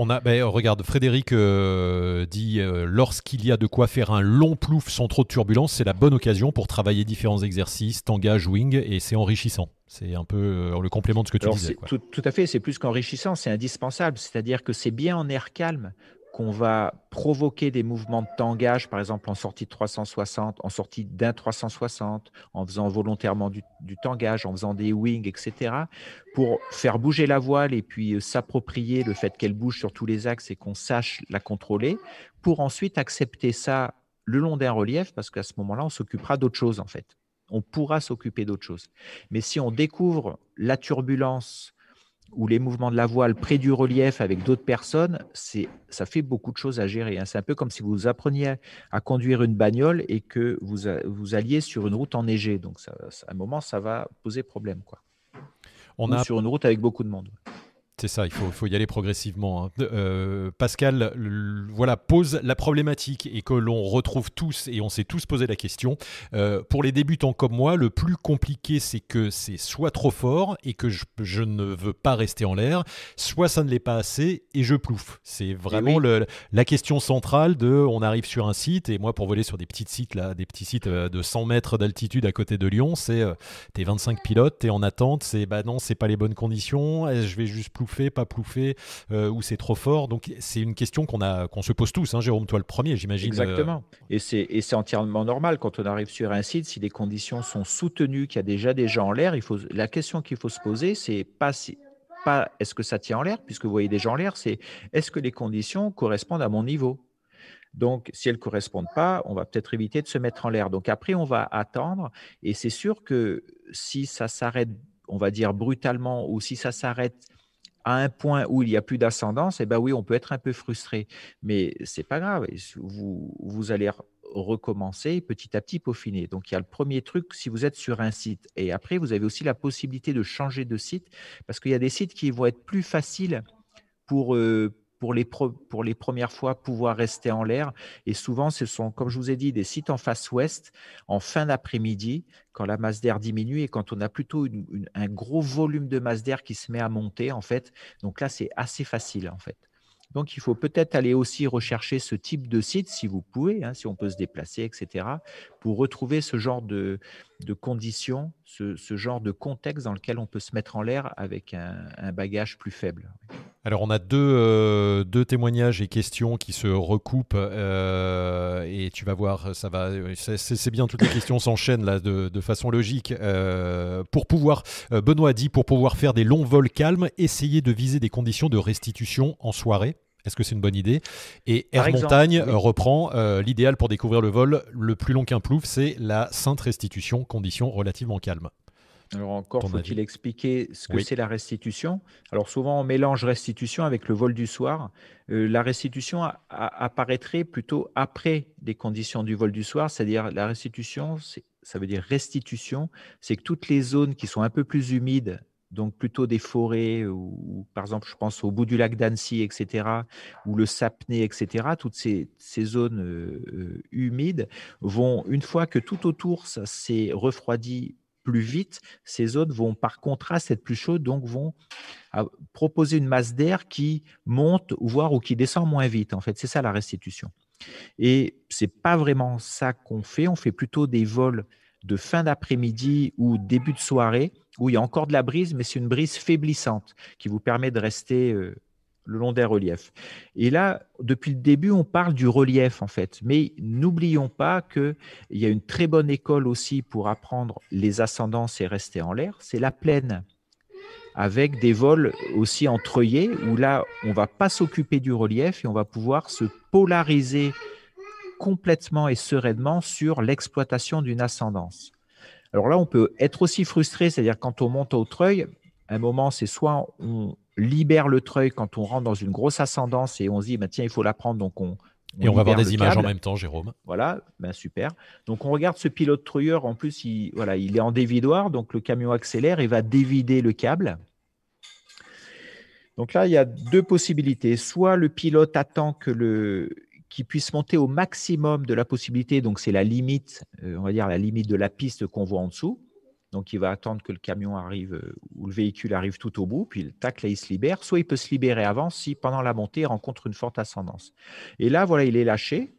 On a, ben, regarde, Frédéric euh, dit euh, lorsqu'il y a de quoi faire un long plouf sans trop de turbulence, c'est la bonne occasion pour travailler différents exercices, tangage, wing, et c'est enrichissant. C'est un peu euh, le complément de ce que tu disais. Tout, tout, à fait, c'est plus qu'enrichissant, c'est indispensable. C'est-à-dire que c'est bien en air calme qu'on va provoquer des mouvements de tangage, par exemple en sortie de 360, en sortie d'un 360, en faisant volontairement du, tangage, en faisant des wings, etc., pour faire bouger la voile et puis euh, s'approprier le fait qu'elle bouge sur tous les axes et qu'on sache la contrôler, pour ensuite accepter ça le long d'un relief, parce qu'à ce moment-là, on s'occupera d'autre chose en fait. On pourra s'occuper d'autre chose. Mais si on découvre la turbulence, ou les mouvements de la voile près du relief avec d'autres personnes, c'est, ça fait beaucoup de choses à gérer. Hein. C'est un peu comme si vous appreniez à conduire une bagnole et que vous, vous alliez sur une route enneigée. Donc, à un moment, ça va poser problème. Quoi. On a... sur une route avec beaucoup de monde. C'est ça, il faut, faut, y aller progressivement. Hein. Euh, Pascal voilà, pose la problématique et que l'on retrouve tous, et on s'est tous posé la question. Euh, pour les débutants comme moi, le plus compliqué, c'est que c'est soit trop fort et que je, ne veux pas rester en l'air, soit ça ne l'est pas assez et je plouffe. C'est vraiment le, la question centrale de on arrive sur un site, et moi pour voler sur des petits sites, là, des petits sites euh, de 100 mètres d'altitude à côté de Lyon, c'est t'es 25 pilotes, t'es en attente, c'est bah non, c'est pas les bonnes conditions, je vais juste plouffer pas plouffer, euh, ou c'est trop fort. Donc c'est une question qu'on a, qu'on se pose tous. Hein, Jérôme, toi le premier, j'imagine. Euh. Exactement. Et c'est et c'est entièrement normal quand on arrive sur un site, si les conditions sont soutenues, qu'il y a déjà des gens en l'air, il faut la question qu'il faut se poser, c'est pas si pas est-ce que ça tient en l'air, puisque vous voyez des gens en l'air, c'est est-ce que les conditions correspondent à mon niveau? Donc, si elles ne correspondent pas, on va peut-être éviter de se mettre en l'air. Donc, après, on va attendre. Et c'est sûr que si ça s'arrête, on va dire brutalement, ou si ça s'arrête à un point où il n'y a plus d'ascendance, eh ben oui, on peut être un peu frustré. Mais c'est pas grave. Vous, allez recommencer petit à petit peaufiner. Donc il y a le premier truc si vous êtes sur un site. Et après, vous avez aussi la possibilité de changer de site parce qu'il y a des sites qui vont être plus faciles pour, euh, pour les, pour les premières fois pouvoir rester en l'air. Et souvent, ce sont, comme je vous ai dit, des sites en face ouest, en fin d'après-midi, quand la masse d'air diminue et quand on a plutôt un gros volume de masse d'air qui se met à monter, en fait. Donc là, c'est assez facile, en fait. Donc, il faut peut-être aller aussi rechercher ce type de site, si vous pouvez, hein, si on peut se déplacer, etc., pour retrouver ce genre de, conditions, ce, genre de contexte dans lequel on peut se mettre en l'air avec un bagage plus faible? Alors on a deux, euh, témoignages et questions qui se recoupent euh, et tu vas voir, ça va, c'est bien, toutes les questions s'enchaînent là de, façon logique. Euh, pour pouvoir, Benoît dit, pour pouvoir faire des longs vols calmes, essayer de viser des conditions de restitution en soirée. Est-ce que c'est une bonne idée? Et Air Montagne reprend l'idéal pour découvrir le vol le plus long qu'un plouf, c'est la sainte restitution, conditions relativement calmes. Alors encore faut-il expliquer ce que c'est la restitution? Alors souvent on mélange restitution avec le vol du soir. Euh, la restitution apparaîtrait plutôt après les conditions du vol du soir, c'est-à-dire la restitution, ça veut dire restitution, c'est que toutes les zones qui sont un peu plus humides, donc plutôt des forêts, ou, par exemple je pense au bout du lac d'Annecy, etc., ou le Sapnay, etc., toutes ces, zones humides vont, une fois que tout autour s'est refroidi plus vite, ces zones vont par contraste être plus chaudes, donc vont proposer une masse d'air qui monte, voire ou qui descend moins vite. En fait, c'est ça la restitution. Et c'est pas vraiment ça qu'on fait. On fait plutôt des vols de fin d'après-midi ou début de soirée où il y a encore de la brise, mais c'est une brise faiblissante qui vous permet de rester euh, le long des reliefs. Et là, depuis le début, on parle du relief en fait. Mais n'oublions pas qu'il y a une très bonne école aussi pour apprendre les ascendances et rester en l'air. C'est la plaine avec des vols aussi en treuillé, où là, on va pas s'occuper du relief et on va pouvoir se polariser complètement et sereinement sur l'exploitation d'une ascendance. Alors là, on peut être aussi frustré, c'est-à-dire quand on monte au treuil, un moment, c'est soit on libère le treuil quand on rentre dans une grosse ascendance et on se dit, bah, tiens, il faut la prendre, donc on, et on va voir des images en même temps, Jérôme. Voilà, ben super. Donc on regarde ce pilote treuilleur. En plus, il, voilà, il est en dévidoir, donc le camion accélère et va dévider le câble. Donc là, il y a deux possibilités. Soit le pilote attend que le qu'il puisse monter au maximum de la possibilité, donc c'est la limite, euh, on va dire la limite de la piste qu'on voit en dessous. Donc il va attendre que le camion arrive euh, ou le véhicule arrive tout au bout, puis tac, là il se libère. Soit il peut se libérer avant si pendant la montée il rencontre une forte ascendance. Et là, voilà, il est lâché.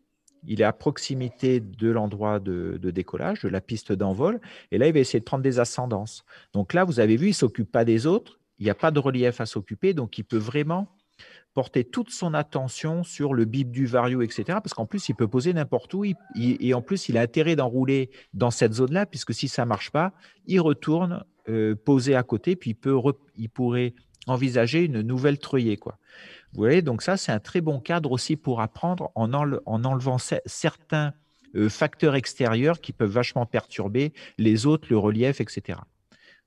Il est à proximité de l'endroit de, de, décollage, de la piste d'envol. Et là, il va essayer de prendre des ascendances. Donc là, vous avez vu, il ne s'occupe pas des autres il n'y a pas de relief à s'occuper, donc il peut vraiment porter toute son attention sur le bip du vario, etc. Parce qu'en plus, il peut poser n'importe où. et en plus, il a intérêt d'enrouler dans cette zone-là, puisque si ça ne marche pas, il retourne euh, poser à côté, puis il, peut il pourrait envisager une nouvelle treuillée. Quoi. Vous voyez, donc ça, c'est un très bon cadre aussi pour apprendre en, en enlevant certains euh, facteurs extérieurs qui peuvent vachement perturber les autres, le relief, etc.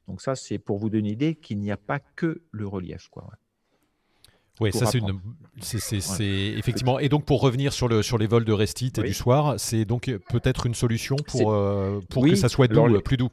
Donc ça, c'est pour vous donner une idée qu'il n'y a pas que le relief. Quoi. Oui, ça c'est une, c'est effectivement. Et donc pour revenir sur le sur les vols de restite et du soir, c'est donc peut-être une solution pour euh, pour que ça soit doux, plus doux,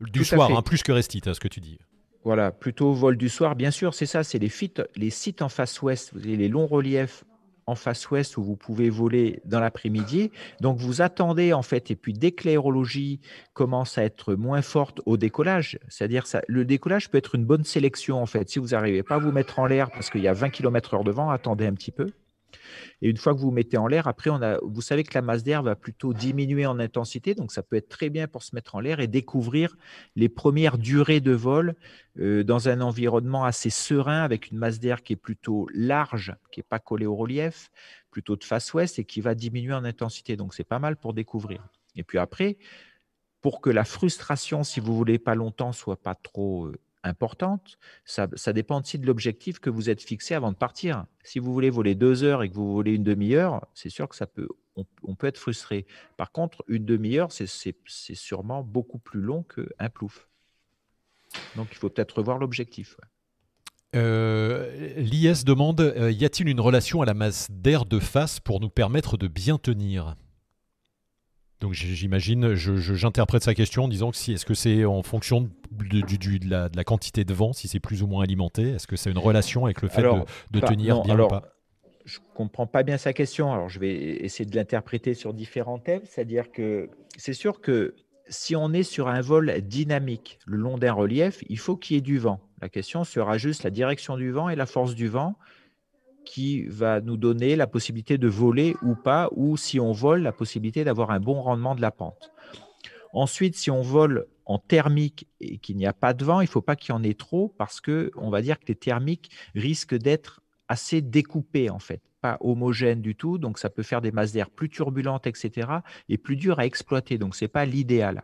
du soir, hein, plus que restite, hein, ce que tu dis. Voilà, plutôt vol du soir, bien sûr, c'est ça, c'est les, les sites en face ouest, vous avez les longs reliefs en face ouest où vous pouvez voler dans l'après-midi. Donc vous attendez en fait, et puis dès que l'aérologie commence à être moins forte au décollage, c'est-à-dire le décollage peut être une bonne sélection en fait. Si vous n'arrivez pas à vous mettre en l'air parce qu'il y a 20 km/h de vent, attendez un petit peu. Et une fois que vous mettez en l'air, après, on a, vous savez que la masse d'air va plutôt diminuer en intensité, donc ça peut être très bien pour se mettre en l'air et découvrir les premières durées de vol euh, dans un environnement assez serein avec une masse d'air qui est plutôt large, qui n'est pas collée au relief, plutôt de face ouest et qui va diminuer en intensité. Donc c'est pas mal pour découvrir. Et puis après, pour que la frustration, si vous voulez pas longtemps, soit pas trop euh, importante. Ça, dépend aussi de l'objectif que vous êtes fixé avant de partir. Si vous voulez voler deux heures et que vous volez une demi-heure, c'est sûr que ça peut, on, peut être frustré. Par contre, une demi-heure, c'est sûrement beaucoup plus long qu'un plouf. Donc, il faut peut-être revoir l'objectif. Euh, L'IS demande euh, y a-t-il une relation à la masse d'air de face pour nous permettre de bien tenir? Donc j'imagine, j'interprète sa question en disant que si est-ce que c'est en fonction de, de, la, quantité de vent, si c'est plus ou moins alimenté, est-ce que c'est une relation avec le fait de, tenir bien ou pas? Je comprends pas bien sa question. Alors je vais essayer de l'interpréter sur différents thèmes, c'est-à-dire que c'est sûr que si on est sur un vol dynamique le long d'un relief, il faut qu'il y ait du vent. La question sera juste la direction du vent et la force du vent qui va nous donner la possibilité de voler ou pas, ou si on vole, la possibilité d'avoir un bon rendement de la pente. Ensuite, si on vole en thermique et qu'il n'y a pas de vent, il ne faut pas qu'il y en ait trop parce que on va dire que les thermiques risquent d'être assez découpés en fait, pas homogènes du tout, donc ça peut faire des masses d'air plus turbulentes, etc., et plus dures à exploiter, donc ce n'est pas l'idéal.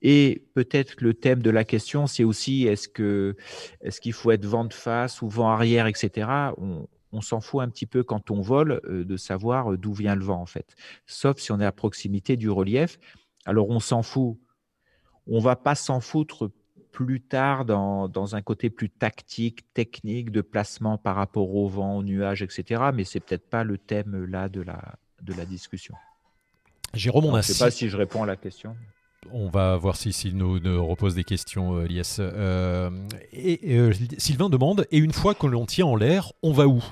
Et peut-être que le thème de la question, c'est aussi est-ce que est-ce qu'il faut être vent de face ou vent arrière, etc s'en fout un petit peu quand on vole euh, de savoir euh, d'où vient le vent en fait. Sauf si on est à proximité du relief. Alors on s'en fout. On va pas s'en foutre plus tard dans, un côté plus tactique, technique, de placement par rapport au vent, aux nuages, etc. Mais c'est peut-être pas le thème là de la, de la discussion. Jérôme, on Je ne sais pas si je réponds à la question. On va voir si s'il nous, repose des questions, euh, Lies. Euh, et, Sylvain demande et une fois que l'on tient en l'air, on va où?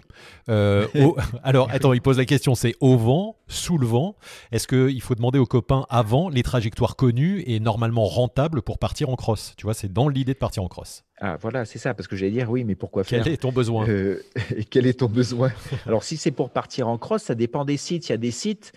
<laughs> Alors, attends, il pose la question c'est au vent, sous le vent? Est-ce qu'il faut demander aux copains avant les trajectoires connues et normalement rentables pour partir en cross Tu vois, c'est dans l'idée de partir en cross. Ah, voilà, c'est ça, parce que j'allais dire oui, mais pourquoi faire <laughs> Quel est ton besoin? Quel est ton besoin? Alors, si c'est pour partir en cross, ça dépend des sites. Il y a des sites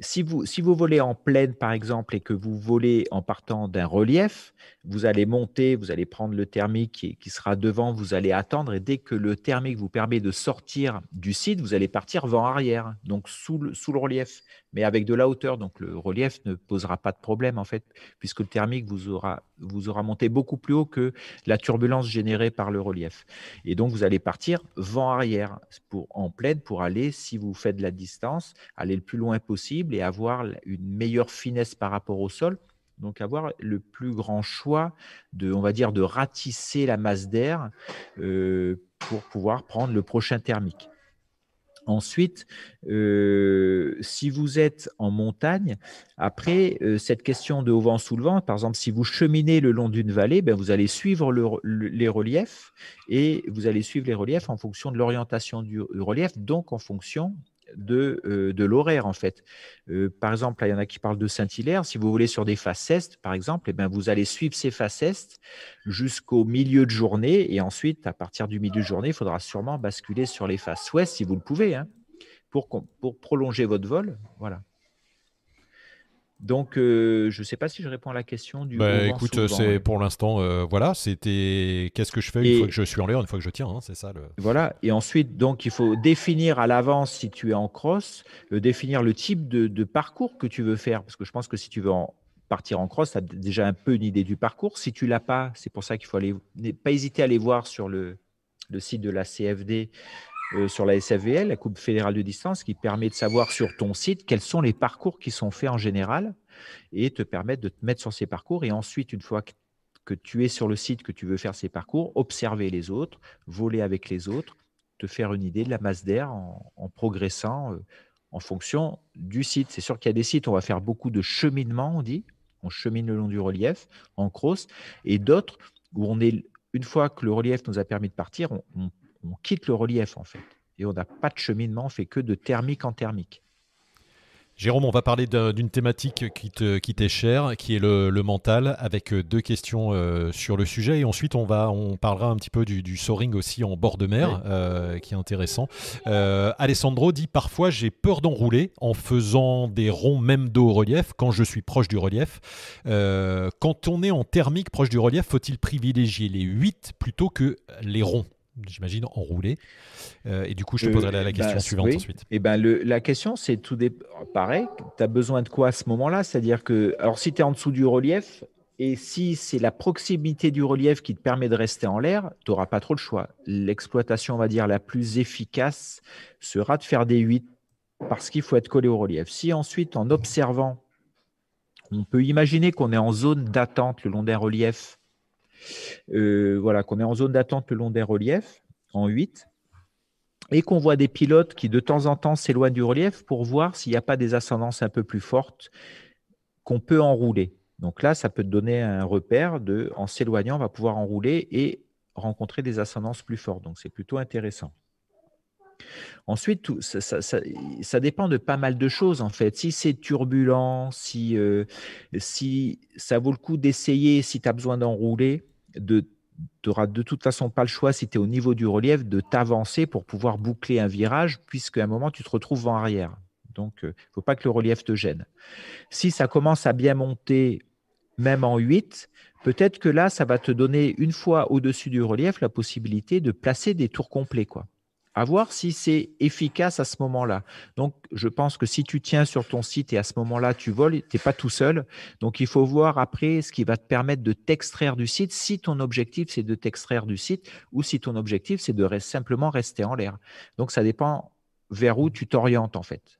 si vous, si vous volez en plaine, par exemple, et que vous volez en partant d'un relief, vous allez monter, vous allez prendre le thermique qui, sera devant, vous allez attendre, et dès que le thermique vous permet de sortir du site, vous allez partir vent arrière, donc sous le, sous le relief, mais avec de la hauteur. Donc le relief ne posera pas de problème, en fait, puisque le thermique vous aura, vous aura monté beaucoup plus haut que la turbulence générée par le relief. Et donc vous allez partir vent arrière pour, en plaine pour aller, si vous faites de la distance, aller le plus loin possible et avoir une meilleure finesse par rapport au sol donc avoir le plus grand choix de, on va dire, de ratisser la masse d'air euh, pour pouvoir prendre le prochain thermique. Ensuite, euh, si vous êtes en montagne, après euh, cette question de haut vent sous le par exemple, si vous cheminez le long d'une vallée, ben, vous allez suivre les reliefs et vous allez suivre les reliefs en fonction de l'orientation du relief, donc en fonction de, euh, de l'horaire, en fait. Euh, par exemple, il y en a qui parlent de Saint-Hilaire. Si vous voulez sur des faces est, par exemple, eh bien, vous allez suivre ces faces est jusqu'au milieu de journée. Et ensuite, à partir du milieu de journée, il faudra sûrement basculer sur les faces ouest, si vous le pouvez, hein, pour, pour prolonger votre vol. Voilà. Donc, euh, je ne sais pas si je réponds à la question du. Bah, écoute, c'est pour l'instant, euh, voilà, c'était qu'est-ce que je fais une fois que je suis en l'air, une fois que je tiens, hein, c'est ça. Le... Voilà, et ensuite, donc, il faut définir à l'avance si tu es en cross, euh, définir le type de, parcours que tu veux faire, parce que je pense que si tu veux en partir en cross, tu as déjà un peu une idée du parcours. Si tu l'as pas, c'est pour ça qu'il faut aller, pas hésiter à aller voir sur le, le site de la CFD euh, sur la SFVL, la Coupe fédérale de distance, qui permet de savoir sur ton site quels sont les parcours qui sont faits en général et te permettre de te mettre sur ces parcours. Et ensuite, une fois que, tu es sur le site, que tu veux faire ces parcours, observer les autres, voler avec les autres, te faire une idée de la masse d'air en, progressant euh, en fonction du site. C'est sûr qu'il y a des sites, on va faire beaucoup de cheminement, on dit, on chemine le long du relief en cross, et d'autres où on est, une fois que le relief nous a permis de partir, on on quitte le relief en fait. Et on n'a pas de cheminement, on fait que de thermique en thermique. Jérôme, on va parler d'une thématique qui t'est chère, qui est le, mental, avec euh, deux questions euh, sur le sujet. Et ensuite, on, va, on parlera un petit peu du, soaring aussi en bord de mer, euh, qui est intéressant. Alessandro dit Parfois, j'ai peur d'enrouler en faisant des ronds même dos au relief, quand je suis proche du relief. quand on est en thermique proche du relief, faut-il privilégier les 8 plutôt que les ronds? J'imagine, enroulé. Euh, et du coup, je te poserai la, euh, question bah, suivante ensuite. Et eh ben, le, la question, c'est tout des... pareil. Tu as besoin de quoi à ce moment-là? C'est-à-dire que, alors, si tu es en dessous du relief, et si c'est la proximité du relief qui te permet de rester en l'air, tu n'auras pas trop le choix. L'exploitation, on va dire, la plus efficace sera de faire des 8 parce qu'il faut être collé au relief. Si ensuite, en observant, on peut imaginer qu'on est en zone d'attente le long d'un relief euh, voilà, qu'on est en zone d'attente le long des reliefs, en 8, et qu'on voit des pilotes qui de temps en temps s'éloignent du relief pour voir s'il n'y a pas des ascendances un peu plus fortes qu'on peut enrouler. Donc là, ça peut te donner un repère de, en s'éloignant, on va pouvoir enrouler et rencontrer des ascendances plus fortes. Donc c'est plutôt intéressant. Ensuite, ça, dépend de pas mal de choses en fait. Si c'est turbulent, si, euh, si ça vaut le coup d'essayer, si tu as besoin d'enrouler, tu n'auras de toute façon pas le choix, si tu es au niveau du relief, de t'avancer pour pouvoir boucler un virage, puisqu'à un moment, tu te retrouves en arrière. Donc, il euh, ne faut pas que le relief te gêne. Si ça commence à bien monter, même en 8, peut-être que là, ça va te donner, une fois au-dessus du relief, la possibilité de placer des tours complets. Quoi à voir si c'est efficace à ce moment-là. Donc, je pense que si tu tiens sur ton site et à ce moment-là, tu voles, tu n'es pas tout seul. Donc, il faut voir après ce qui va te permettre de t'extraire du site, si ton objectif, c'est de t'extraire du site ou si ton objectif, c'est de simplement rester en l'air. Donc, ça dépend vers où tu t'orientes, en fait.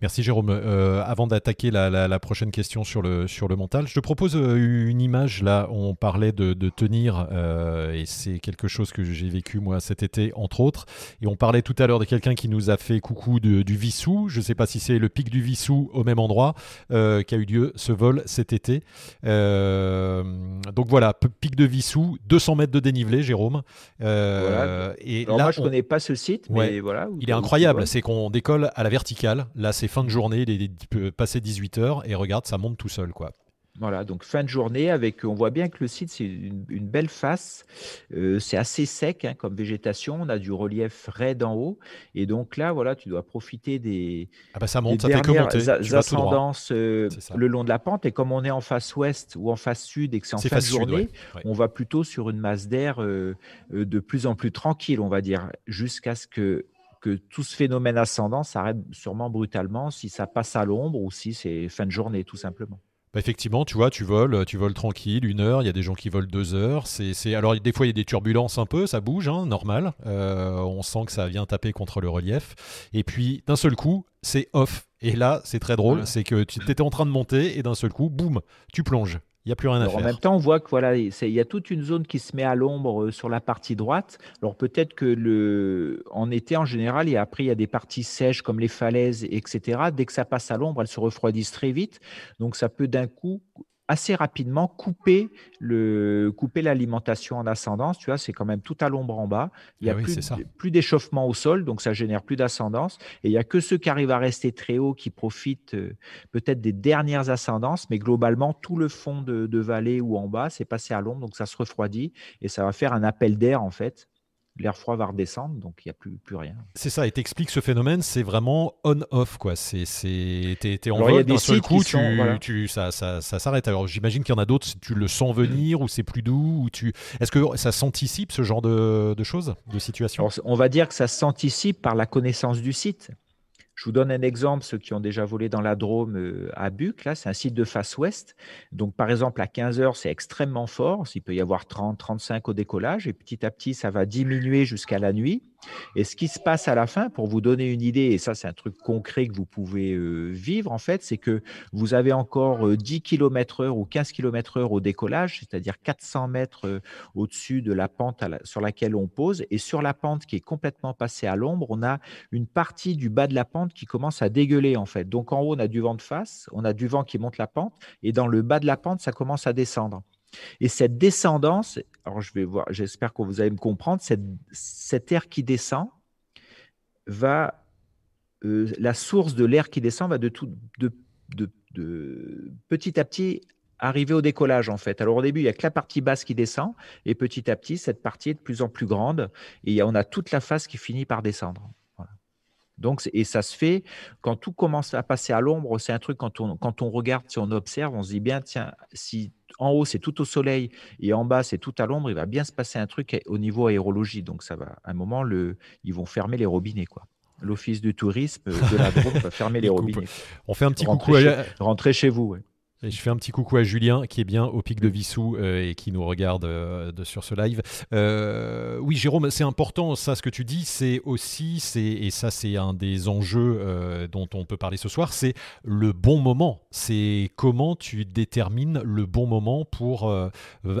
Merci Jérôme. Euh, avant d'attaquer la, prochaine question sur le, sur le mental, je te propose euh, une image. Là, on parlait de, tenir, euh, et c'est quelque chose que j'ai vécu moi cet été, entre autres. Et on parlait tout à l'heure de quelqu'un qui nous a fait coucou du Vissou. Je ne sais pas si c'est le pic du Vissou au même endroit qui a eu lieu ce vol cet été. donc voilà, pic de Vissou, 200 mètres de dénivelé, Jérôme. Et Alors là, moi, je ne connais pas ce site, mais voilà. Il est incroyable. C'est qu'on décolle à la verticale. Là, c'est fin de journée, il est passé 18 heures et regarde, ça monte tout seul, quoi. Voilà, donc fin de journée avec, on voit bien que le site c'est une, belle face, euh, c'est assez sec hein, comme végétation, on a du relief raide en haut. Et donc là voilà, tu dois profiter des, ah bah ça monte, ça fait que ascendances euh, le long de la pente. Et comme on est en face ouest ou en face sud et que c'est en fin de journée, on va plutôt sur une masse d'air euh, de plus en plus tranquille, on va dire, jusqu'à ce que que tout ce phénomène ascendant s'arrête sûrement brutalement si ça passe à l'ombre ou si c'est fin de journée, tout simplement. Bah, effectivement, tu vois, tu voles, tu voles tranquille, une heure, il y a des gens qui volent deux heures. C'est, Alors, des fois, il y a des turbulences un peu, ça bouge, hein, normal. Euh, on sent que ça vient taper contre le relief. Et puis, d'un seul coup, c'est off. Et là, c'est très drôle, c'est que tu étais en train de monter et d'un seul coup, boum, tu plonges. Il n'y a plus rien à faire. En même temps, on voit que voilà, il y a toute une zone qui se met à l'ombre euh, sur la partie droite. Alors peut-être que le, en été, en général, et après, il y a des parties sèches comme les falaises, etc. Dès que ça passe à l'ombre, elles se refroidissent très vite. Donc ça peut d'un coup assez rapidement couper le couper l'alimentation en ascendance. Tu vois, c'est quand même tout à l'ombre en bas. Il y a ah plus, d'échauffement au sol, donc ça génère plus d'ascendance. Et il y a que ceux qui arrivent à rester très haut qui profitent euh, peut-être des dernières ascendances, mais globalement tout le fond de, de vallée ou en bas, c'est passé à l'ombre, donc ça se refroidit et ça va faire un appel d'air en fait l'air froid va redescendre, donc il n'y a plus, plus rien. C'est ça, et t'expliques ce phénomène, c'est vraiment on-off, quoi. C'est, t'es, en vol, d'un seul coup, tu, tu, ça, ça, ça s'arrête. Alors j'imagine qu'il y en a d'autres, tu le sens venir, ou c'est plus doux, ou tu... Est-ce que ça s'anticipe, ce genre de, de choses, de situations On va dire que ça s'anticipe par la connaissance du site. Je vous donne un exemple, ceux qui ont déjà volé dans la Drôme euh, à Buc, là, c'est un site de face ouest. Donc, par exemple, à 15 heures, c'est extrêmement fort. Il peut y avoir 30, 35 au décollage et petit à petit, ça va diminuer jusqu'à la nuit. Et ce qui se passe à la fin, pour vous donner une idée, et ça c'est un truc concret que vous pouvez euh, vivre en fait, c'est que vous avez encore 10 km heure ou 15 km heure au décollage, c'est-à-dire 400 mètres euh, au-dessus de la pente sur laquelle on pose. Et sur la pente qui est complètement passée à l'ombre, on a une partie du bas de la pente qui commence à dégueuler en fait. Donc en haut, on a du vent de face, on a du vent qui monte la pente, et dans le bas de la pente, ça commence à descendre. Et cette descendance, alors je vais voir, j'espère que vous allez me comprendre, cette, cet air qui descend va, euh, la source de l'air qui descend va de, tout, de, de, de, petit à petit arriver au décollage en fait. Alors au début, il n'y a que la partie basse qui descend et petit à petit, cette partie est de plus en plus grande et on a toute la face qui finit par descendre. Donc, et ça se fait quand tout commence à passer à l'ombre. C'est un truc quand on, quand on regarde, si on observe, on se dit bien, tiens, si en haut c'est tout au soleil et en bas c'est tout à l'ombre, il va bien se passer un truc au niveau aérologie. Donc, ça va, à un moment, le, ils vont fermer les robinets, quoi. L'office du tourisme de la Drôme va fermer <laughs> les robinets. On fait un petit coucou à... Rentrer chez vous, ouais. Je fais un petit coucou à Julien qui est bien au pic de Vissou euh, et qui nous regarde euh, sur ce live. Euh, oui, Jérôme, c'est important ça ce que tu dis. C'est aussi, c'est et ça c'est un des enjeux dont on peut parler ce soir. C'est le bon moment. C'est comment tu détermines le bon moment pour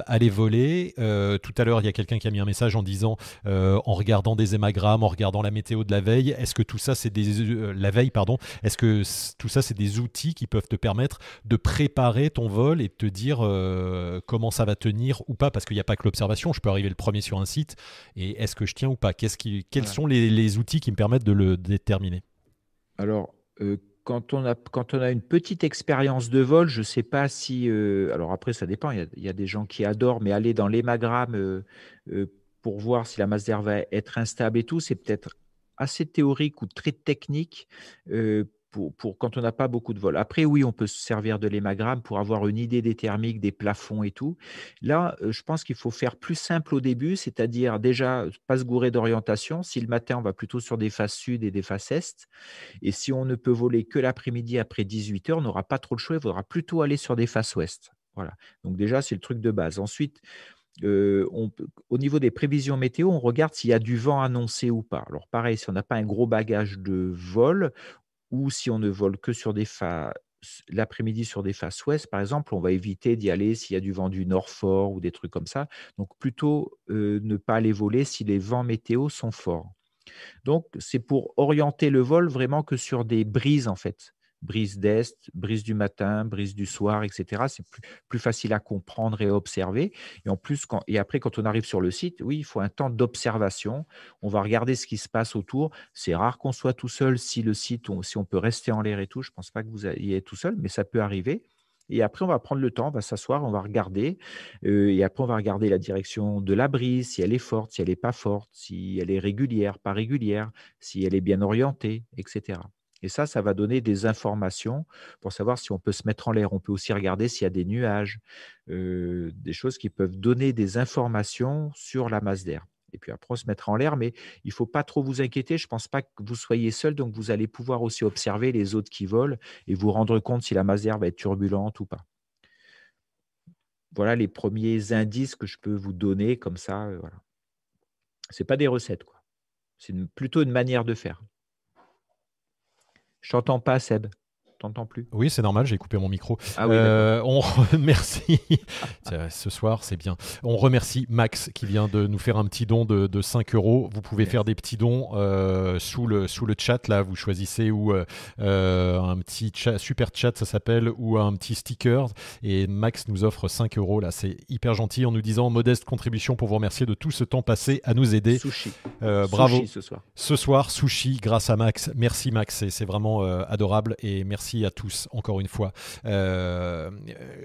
aller voler. tout à l'heure, il y a quelqu'un qui a mis un message en disant en regardant des hémagrammes, en regardant la météo de la veille. Est-ce que tout ça c'est des la veille pardon. Est-ce que tout ça c'est des outils qui peuvent te permettre de préparer préparer ton vol et te dire euh, comment ça va tenir ou pas, parce qu'il n'y a pas que l'observation. Je peux arriver le premier sur un site et est-ce que je tiens ou pas? Qu'est-ce qui, Quels sont les, outils qui me permettent de le déterminer? Alors, euh, quand on, a, quand on a une petite expérience de vol, je ne sais pas si. Euh, alors après, ça dépend. Il y, a, des gens qui adorent, mais aller dans l'hémagramme pour voir si la masse d'air va être instable et tout, c'est peut-être assez théorique ou très technique pour, quand on n'a pas beaucoup de vol. Après, oui, on peut se servir de l'hémagramme pour avoir une idée des thermiques, des plafonds et tout. Là, euh, je pense qu'il faut faire plus simple au début, c'est-à-dire déjà pas se gourer d'orientation. Si le matin, on va plutôt sur des faces sud et des faces est, et si on ne peut voler que l'après-midi après 18 heures, on n'aura pas trop de choix, il faudra plutôt aller sur des faces ouest. Voilà. Donc déjà, c'est le truc de base. Ensuite, euh, au niveau des prévisions météo, on regarde s'il y a du vent annoncé ou pas. Alors pareil, si on n'a pas un gros bagage de vol, ou si on ne vole que sur des phases l'après-midi sur des faces ouest, par exemple, on va éviter d'y aller s'il y a du vent du nord fort ou des trucs comme ça. Donc plutôt ne pas aller voler si les vents météo sont forts. Donc c'est pour orienter le vol vraiment que sur des brises en fait brise d'est, brise du matin, brise du soir, etc. C'est plus, facile à comprendre et à observer. Et en plus, après, quand on arrive sur le site, oui, il faut un temps d'observation. On va regarder ce qui se passe autour. C'est rare qu'on soit tout seul si le site, si on peut rester en l'air et tout. Je ne pense pas que vous ayez tout seul, mais ça peut arriver. Et après, on va prendre le temps, on va s'asseoir, on va regarder. Euh, et après, on va regarder la direction de la brise, si elle est forte, si elle n'est pas forte, si elle est régulière, pas régulière, si elle est bien orientée, etc. Et ça, ça va donner des informations pour savoir si on peut se mettre en l'air. On peut aussi regarder s'il y a des nuages, des choses qui peuvent donner des informations sur la masse d'air. Et puis après, on se mettra en l'air, mais il ne faut pas trop vous inquiéter. Je ne pense pas que vous soyez seul, donc vous allez pouvoir aussi observer les autres qui volent et vous rendre compte si la masse d'air va être turbulente ou pas. Voilà les premiers indices que je peux vous donner comme ça. Voilà. Ce pas des recettes, quoi. C'est plutôt une manière de faire. Je t'entends pas, Seb t'entends plus. Oui, c'est normal, j'ai coupé mon micro. Ah oui, euh, on <laughs> remercie, ce soir, c'est bien. On remercie Max qui vient de nous faire un petit don de, de 5 euros. Vous pouvez faire des petits dons euh, sous, le, sous le chat, là, vous choisissez ou euh, un petit super chat, ça s'appelle, ou un petit sticker. Et Max nous offre 5 euros, là, c'est hyper gentil en nous disant modeste contribution pour vous remercier de tout ce temps passé à nous aider. Sushi. bravo. ce soir. Ce soir, sushi, grâce à Max. Merci Max, c'est vraiment adorable et merci à tous, encore une fois. Euh,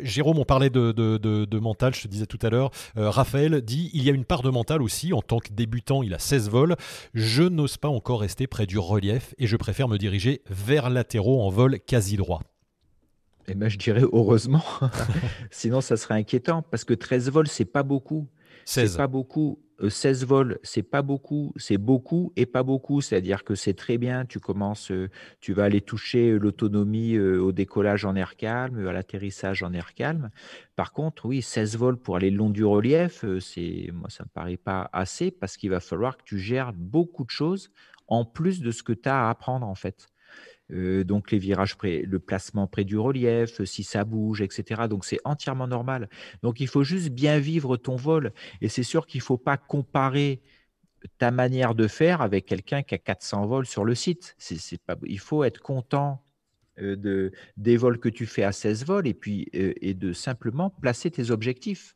Jérôme, on parlait de, mental, je te disais tout à l'heure. Euh, Raphaël dit il y a une part de mental aussi. En tant que débutant, il a 16 vols. Je n'ose pas encore rester près du relief et je préfère me diriger vers latéraux en vol quasi droit. Eh ben, je dirais heureusement. <laughs> Sinon, ça serait inquiétant parce que 13 vols, c'est pas beaucoup. C'est pas beaucoup. 16 vols, c'est pas beaucoup, c'est beaucoup et pas beaucoup. C'est-à-dire que c'est très bien. Tu commences, tu vas aller toucher l'autonomie au décollage en air calme, à l'atterrissage en air calme. Par contre, oui, 16 vols pour aller le long du relief, c'est moi ça me paraît pas assez parce qu'il va falloir que tu gères beaucoup de choses en plus de ce que tu as à apprendre en fait. Euh, donc les virages, près, le placement près du relief, euh, si ça bouge, etc. Donc c'est entièrement normal. Donc il faut juste bien vivre ton vol. Et c'est sûr qu'il ne faut pas comparer ta manière de faire avec quelqu'un qui a 400 vols sur le site. Il faut être content euh, de, des vols que tu fais à 16 vols et puis et de simplement placer tes objectifs.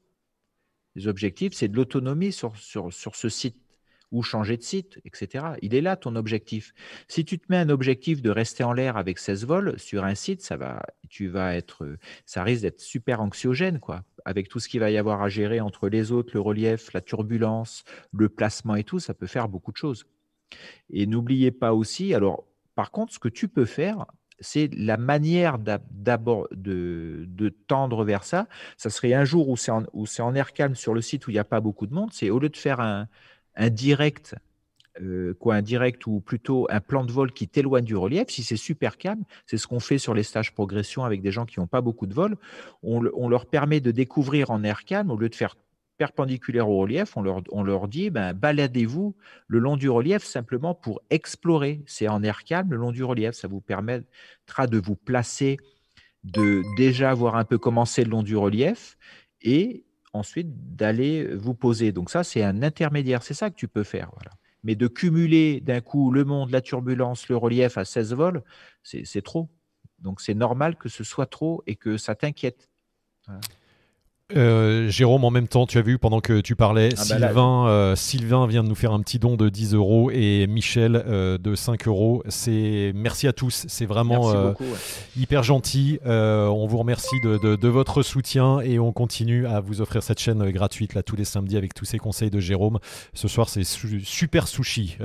Les objectifs, c'est de l'autonomie sur, sur, sur ce site ou changer de site, etc. Il est là ton objectif. Si tu te mets un objectif de rester en l'air avec 16 vols sur un site, ça va, tu vas être, ça risque d'être super anxiogène, quoi. Avec tout ce qu'il va y avoir à gérer entre les autres, le relief, la turbulence, le placement et tout, ça peut faire beaucoup de choses. Et n'oubliez pas aussi, alors, par contre, ce que tu peux faire, c'est la manière d'abord de, tendre vers ça. Ça serait un jour où c'est en, air calme sur le site où il n'y a pas beaucoup de monde. C'est au lieu de faire un, un direct, euh, quoi, un direct ou plutôt un plan de vol qui t'éloigne du relief, si c'est super calme, c'est ce qu'on fait sur les stages progression avec des gens qui n'ont pas beaucoup de vol, on, leur permet de découvrir en air calme, au lieu de faire perpendiculaire au relief, on leur, on leur dit, ben, baladez-vous le long du relief simplement pour explorer. C'est en air calme le long du relief. Ça vous permettra de vous placer, de déjà voir un peu commencer le long du relief et ensuite d'aller vous poser. Donc ça, c'est un intermédiaire, c'est ça que tu peux faire. Mais de cumuler d'un coup le monde, la turbulence, le relief à 16 vols, c'est trop. Donc c'est normal que ce soit trop et que ça t'inquiète. Euh, Jérôme, en même temps, tu as vu pendant que tu parlais, ah bah Sylvain, euh, Sylvain vient de nous faire un petit don de 10 euros et Michel euh, de 5 euros. C'est merci à tous, c'est vraiment hyper gentil. on vous remercie de, votre soutien et on continue à vous offrir cette chaîne gratuite là tous les samedis avec tous ces conseils de Jérôme. Ce soir, c'est super sushi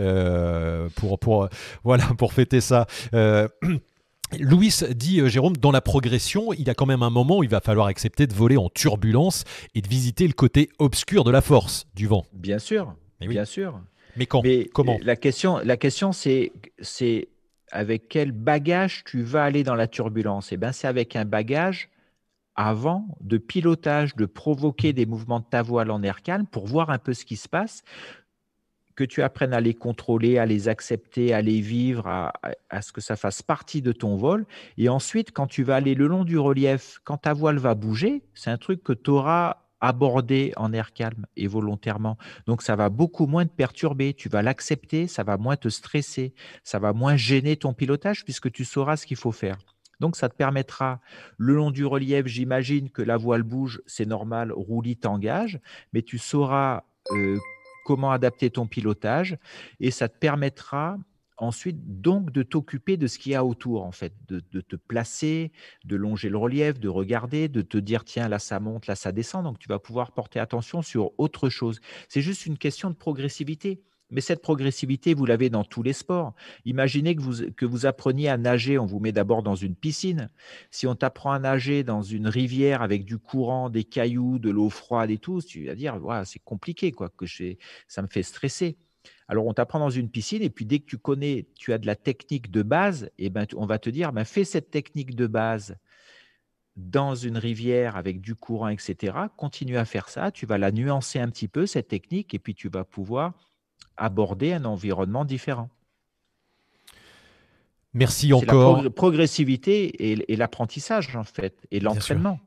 pour pour voilà pour fêter ça. <clears throat> Louis dit, euh, Jérôme, dans la progression, il y a quand même un moment où il va falloir accepter de voler en turbulence et de visiter le côté obscur de la force du vent. Bien sûr, bien sûr. Mais quand Comment La question, la question c'est, c'est avec quel bagage tu vas aller dans la turbulence? Eh bien, c'est avec un bagage avant de pilotage, de provoquer des mouvements de ta voile en air calme pour voir un peu ce qui se passe que tu apprennes à les contrôler, à les accepter, à les vivre, à, ce que ça fasse partie de ton vol. Et ensuite, quand tu vas aller le long du relief, quand ta voile va bouger, c'est un truc que tu auras abordé en air calme et volontairement. Donc ça va beaucoup moins te perturber, tu vas l'accepter, ça va moins te stresser, ça va moins gêner ton pilotage puisque tu sauras ce qu'il faut faire. Donc ça te permettra, le long du relief, j'imagine que la voile bouge, c'est normal, roulis t'engage, mais tu sauras euh, comment adapter ton pilotage et ça te permettra ensuite donc de t'occuper de ce qu'il y a autour en fait, de, te placer, de longer le relief, de regarder, de te dire tiens là ça monte, là ça descend, donc tu vas pouvoir porter attention sur autre chose. C'est juste une question de progressivité. Mais cette progressivité, vous l'avez dans tous les sports. Imaginez que vous, que appreniez à nager, on vous met d'abord dans une piscine. Si on t'apprend à nager dans une rivière avec du courant, des cailloux, de l'eau froide et tout, tu vas dire, c'est compliqué, quoi, ça me fait stresser. Alors, on t'apprend dans une piscine, et puis dès que tu connais, tu as de la technique de base, et ben, on va te dire, ben, fais cette technique de base dans une rivière avec du courant, etc. Continue à faire ça, tu vas la nuancer un petit peu, cette technique, et puis tu vas pouvoir aborder un environnement différent. Merci encore. La progressivité et, l'apprentissage, en fait, et l'entraînement.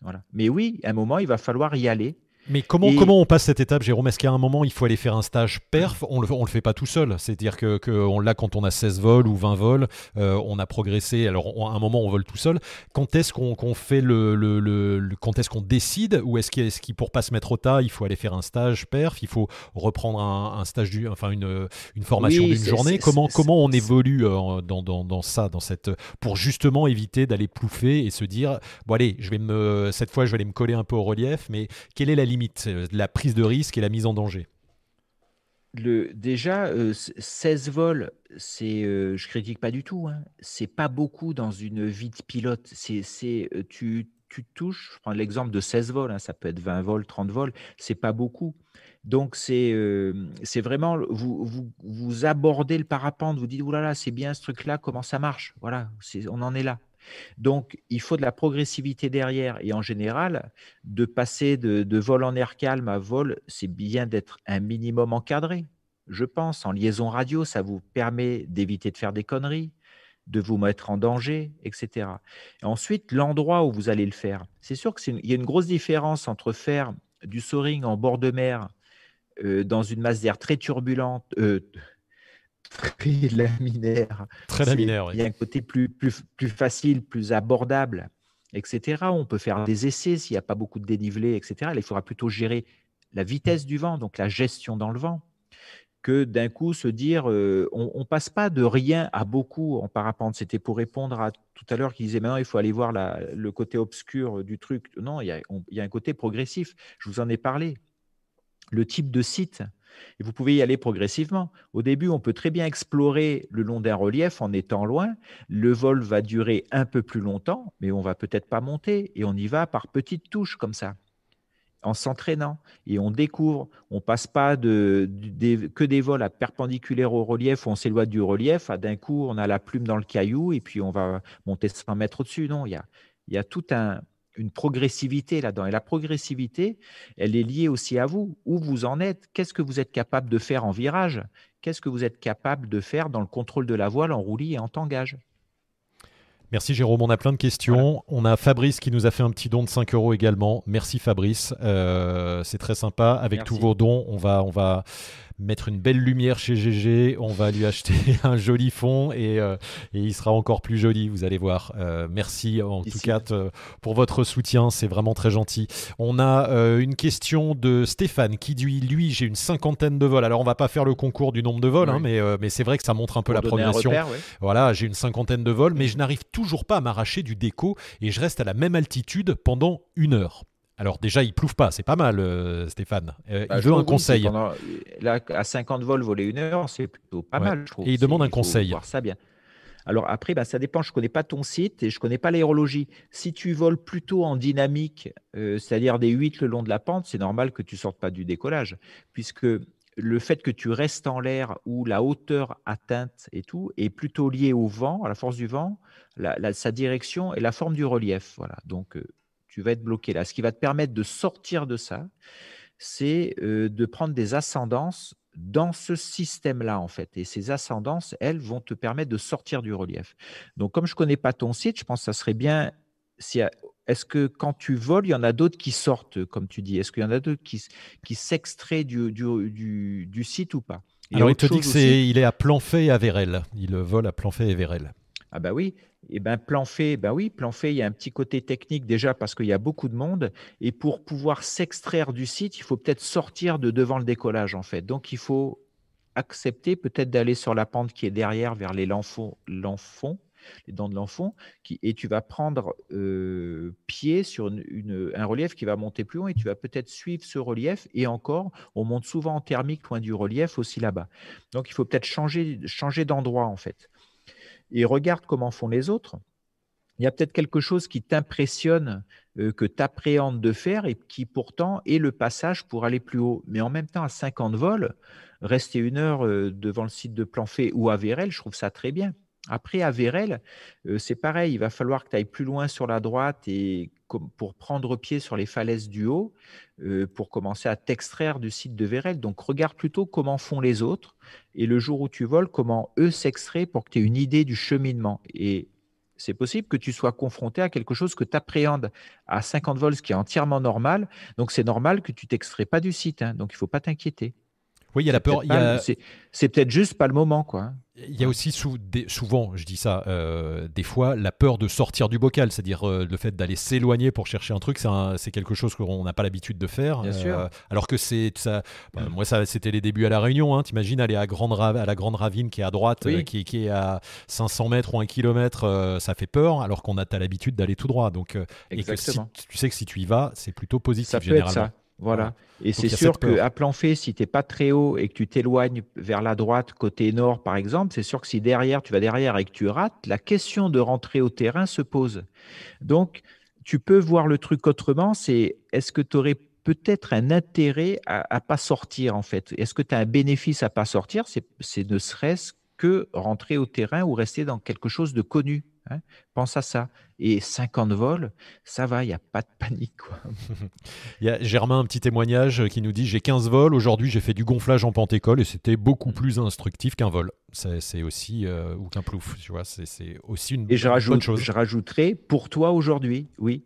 Voilà. Mais oui, à un moment, il va falloir y aller. Mais comment, comment on passe cette étape, Jérôme? Est-ce qu'à un moment, il faut aller faire un stage perf? On ne le, on le fait pas tout seul. C'est-à-dire qu'on que on l'a quand on a 16 vols ou 20 vols. Euh, on a progressé. Alors, à un moment, on vole tout seul. Quand est-ce qu'on fait le, le, le, Quand est-ce qu'on décide? Ou est-ce qu'il, est pour pas se mettre au tas, il faut aller faire un stage perf? Il faut reprendre un, un stage, du, enfin une, une formation d'une journée? Comment, comment on évolue euh, dans, dans, dans, ça dans cette, Pour justement éviter d'aller plouffer et se dire bon, allez, je vais me, cette fois, je vais aller me coller un peu au relief, mais quelle est la limite euh, la prise de risque et la mise en danger le, déjà, 16 euh, vols, c'est, euh, je critique pas du tout. Hein. C'est pas beaucoup dans une vie de pilote. C'est, c'est tu, tu touches. Je prends l'exemple de 16 vols. Hein, ça peut être 20 vols, 30 vols. C'est pas beaucoup. Donc c'est, c'est vraiment vous, vous, vous abordez le parapente. Vous dites oulala, là là, c'est bien ce truc-là. Comment ça marche? Voilà, on en est là. Donc, il faut de la progressivité derrière. Et en général, de passer de, vol en air calme à vol, c'est bien d'être un minimum encadré. Je pense, en liaison radio, ça vous permet d'éviter de faire des conneries, de vous mettre en danger, etc. ensuite, l'endroit où vous allez le faire. C'est sûr qu'il y a une grosse différence entre faire du soaring en bord de mer euh, dans une masse d'air très turbulente, euh, très <laughs> laminaire. Très laminaire, Il y a un côté plus, plus, plus facile, plus abordable, etc. On peut faire des essais s'il n'y a pas beaucoup de dénivelé, etc. il faudra plutôt gérer la vitesse du vent, donc la gestion dans le vent, que d'un coup se dire euh, on ne passe pas de rien à beaucoup en parapente. C'était pour répondre à tout à l'heure qui disait maintenant il faut aller voir le côté obscur du truc. Non, il y, a, il y a un côté progressif. Je vous en ai parlé. Le type de site, et vous pouvez y aller progressivement. Au début, on peut très bien explorer le long d'un relief en étant loin. Le vol va durer un peu plus longtemps, mais on va peut-être pas monter. Et on y va par petites touches comme ça, en s'entraînant. Et on découvre. On passe pas de, que des vols à perpendiculaire au relief où on s'éloigne du relief. d'un coup, on a la plume dans le caillou et puis on va monter 100 mètres au-dessus. Non, il y a, il y a tout un, une progressivité là-dedans. Et la progressivité, elle est liée aussi à vous. Où vous en êtes? Qu'est-ce que vous êtes capable de faire en virage? Qu'est-ce que vous êtes capable de faire dans le contrôle de la voile en roulis et en tangage? Merci Jérôme, on a plein de questions. On a Fabrice qui nous a fait un petit don de 5 euros également. Merci Fabrice, euh, c'est très sympa. Avec tous vos dons, on va, on va mettre une belle lumière chez GG, on va lui acheter <laughs> un joli fond et, euh, et il sera encore plus joli, vous allez voir. Euh, merci en tout cas pour votre soutien, c'est vraiment très gentil. On a euh, une question de Stéphane qui dit lui j'ai une cinquantaine de vols. Alors on va pas faire le concours du nombre de vols, hein, mais, mais c'est vrai que ça montre un peu la progression. Voilà, j'ai une cinquantaine de vols, mais je n'arrive toujours pas à m'arracher du déco et je reste à la même altitude pendant une heure. Alors déjà, il plouffe pas, c'est pas mal, euh, Stéphane. Euh, bah, il veut un conseil. là, à 50 vols, voler une heure, c'est plutôt pas mal, je trouve. Et il demande un conseil. Voir ça bien. Alors après, bah, ça dépend. Je connais pas ton site et je connais pas l'aérologie. Si tu voles plutôt en dynamique, euh, c'est-à-dire des 8 le long de la pente, c'est normal que tu sortes pas du décollage, puisque le fait que tu restes en l'air ou la hauteur atteinte et tout est plutôt lié au vent, à la force du vent, sa direction et la forme du relief. Voilà. Donc tu vas être bloqué là. Ce qui va te permettre de sortir de ça, c'est euh, de prendre des ascendances dans ce système-là, en fait. Et ces ascendances, elles, vont te permettre de sortir du relief. Donc, comme je ne connais pas ton site, je pense que ça serait bien. Si, est-ce que quand tu voles, il y en a d'autres qui sortent, comme tu dis? Est-ce qu'il y en a d'autres qui, qui s'extraient du, du, du, site ou pas? Alors, il te dit qu'il est à Planfait et à Vérel. Il vole à Planfait et Vérel. Ah bah oui, eh ben plan fait, ben oui, plan fait, il y a un petit côté technique déjà parce qu'il y a beaucoup de monde et pour pouvoir s'extraire du site, il faut peut-être sortir de devant le décollage en fait. Donc il faut accepter peut-être d'aller sur la pente qui est derrière vers les l'enfant, les dents de l'enfant, et tu vas prendre euh, pied sur un relief qui va monter plus haut et tu vas peut-être suivre ce relief. Et encore, on monte souvent en thermique loin du relief aussi là-bas. Donc il faut peut-être changer, changer d'endroit en fait et regarde comment font les autres, il y a peut-être quelque chose qui t'impressionne, euh, que tu appréhendes de faire et qui pourtant est le passage pour aller plus haut. Mais en même temps, à 50 vols, rester une heure euh, devant le site de Planfait ou à Vérel, je trouve ça très bien. Après, à Vérel, euh, c'est pareil, il va falloir que tu ailles plus loin sur la droite pour prendre pied sur les falaises du haut, euh, pour commencer à t'extraire du site de Vérel. Donc, regarde plutôt comment font les autres et le jour où tu voles, comment eux s'extraient pour que tu aies une idée du cheminement. Et c'est possible que tu sois confronté à quelque chose que tu appréhendes à 50 vols, ce qui est entièrement normal. Donc, c'est normal que tu t'extrais pas du site. Hein. donc, il ne faut pas t'inquiéter. Oui, il y a la peur. C'est peut-être juste pas le moment, quoi. Il y a aussi souvent, je dis ça, euh, des fois, la peur de sortir du bocal, c'est-à-dire euh, le fait d'aller s'éloigner pour chercher un truc, c'est quelque chose qu'on n'a pas l'habitude de faire. Bien sûr. Euh, alors que c'est ça. Bah, moi, ça, c'était les débuts à la Réunion. Hein. T'imagines aller à, Grande à la Grande Ravine qui est à droite, qui, qui, est à 500 mètres ou un kilomètre, ça fait peur, alors qu'on a l'habitude d'aller tout droit. Donc, et que tu sais que si tu y vas, c'est plutôt positif ça généralement. Peut être ça. Voilà. Et c'est sûr qu'à plan fait, si tu n'es pas très haut et que tu t'éloignes vers la droite, côté nord par exemple, c'est sûr que si derrière, tu vas derrière et que tu rates, la question de rentrer au terrain se pose. Donc, tu peux voir le truc autrement, c'est est-ce que tu aurais peut-être un intérêt à ne pas sortir en fait? Est-ce que tu as un bénéfice à pas sortir? C'est ne serait-ce que rentrer au terrain ou rester dans quelque chose de connu. Hein. Pense à ça. Et 50 vols, ça va, il n'y a pas de panique. <laughs> Il y a Germain, un petit témoignage qui nous dit J'ai 15 vols, aujourd'hui j'ai fait du gonflage en pentécole et c'était beaucoup mmh. plus instructif qu'un vol. C'est aussi, euh, ou qu'un plouf, tu vois, c'est aussi une, et je bonne chose. Je rajouterai pour toi aujourd'hui, oui,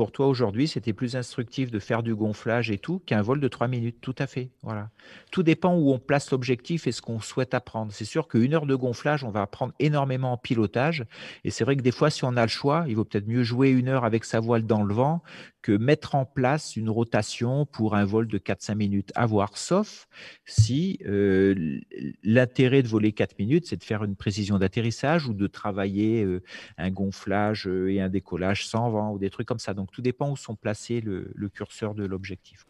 pour toi aujourd'hui, c'était plus instructif de faire du gonflage et tout qu'un vol de 3 minutes. Tout à fait. Voilà. Tout dépend où on place l'objectif et ce qu'on souhaite apprendre. C'est sûr qu'une heure de gonflage, on va apprendre énormément en pilotage. Et c'est vrai que des fois, si on a le choix, il vaut peut-être mieux jouer une heure avec sa voile dans le vent que mettre en place une rotation pour un vol de 4-5 minutes. À voir, sauf si euh, l'intérêt de voler 4 minutes, c'est de faire une précision d'atterrissage ou de travailler euh, un gonflage euh, et un décollage sans vent ou des trucs comme ça. Donc tout dépend où sont placés le, curseur de l'objectif.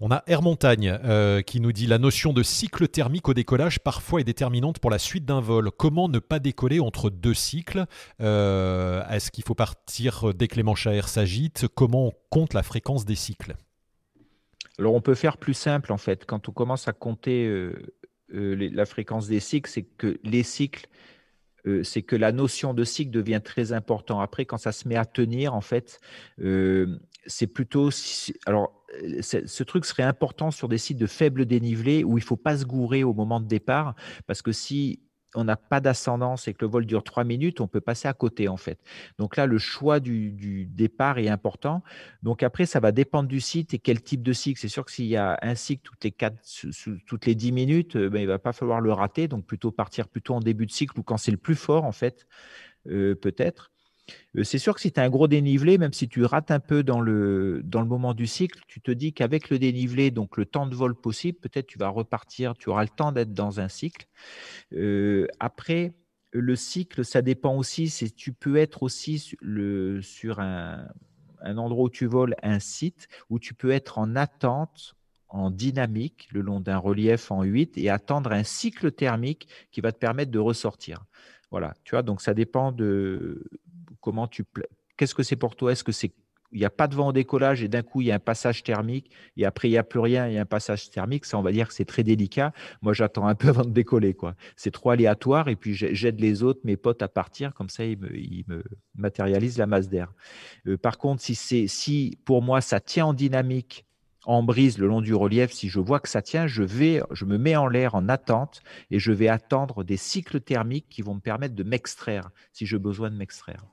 On a Air Montagne qui nous dit la notion de cycle thermique au décollage parfois est déterminante pour la suite d'un vol. Comment ne pas décoller entre deux cycles? Est-ce qu'il faut partir dès que les manches à s'agitent? Comment on compte la fréquence des cycles? Alors on peut faire plus simple en fait. Quand on commence à compter la fréquence des cycles, c'est que les cycles euh, c'est que la notion de cycle devient très important. Après, quand ça se met à tenir, en fait, euh, c'est plutôt. Alors, euh, ce truc serait important sur des sites de faible dénivelé où il ne faut pas se gourer au moment de départ, parce que si on n'a pas d'ascendance et que le vol dure trois minutes, on peut passer à côté en fait. Donc là, le choix du, départ est important. Donc après, ça va dépendre du site et quel type de cycle. C'est sûr que s'il y a un cycle toutes les quatre, toutes les dix minutes, euh, ben, il va pas falloir le rater. Donc plutôt partir plutôt en début de cycle ou quand c'est le plus fort en fait, euh, peut-être. Euh, c'est sûr que si tu as un gros dénivelé, même si tu rates un peu dans le, dans le moment du cycle, tu te dis qu'avec le dénivelé, donc le temps de vol possible, peut-être tu vas repartir, tu auras le temps d'être dans un cycle. Euh, après, le cycle, ça dépend aussi, tu peux être aussi sur un, un endroit où tu voles, un site où tu peux être en attente en dynamique le long d'un relief en 8 et attendre un cycle thermique qui va te permettre de ressortir. Voilà, tu vois, donc ça dépend de, Comment tu Qu'est-ce que c'est pour toi? Est-ce que c'est il n'y a pas de vent au décollage et d'un coup il y a un passage thermique et après il n'y a plus rien, il y a un passage thermique, ça on va dire que c'est très délicat. Moi j'attends un peu <laughs> avant de décoller quoi. C'est trop aléatoire et puis j'aide les autres, mes potes à partir comme ça ils me, matérialisent la masse d'air. Euh, par contre si si pour moi ça tient en dynamique en brise le long du relief, si je vois que ça tient, je, vais, je me mets en l'air en attente et je vais attendre des cycles thermiques qui vont me permettre de m'extraire si j'ai besoin de m'extraire.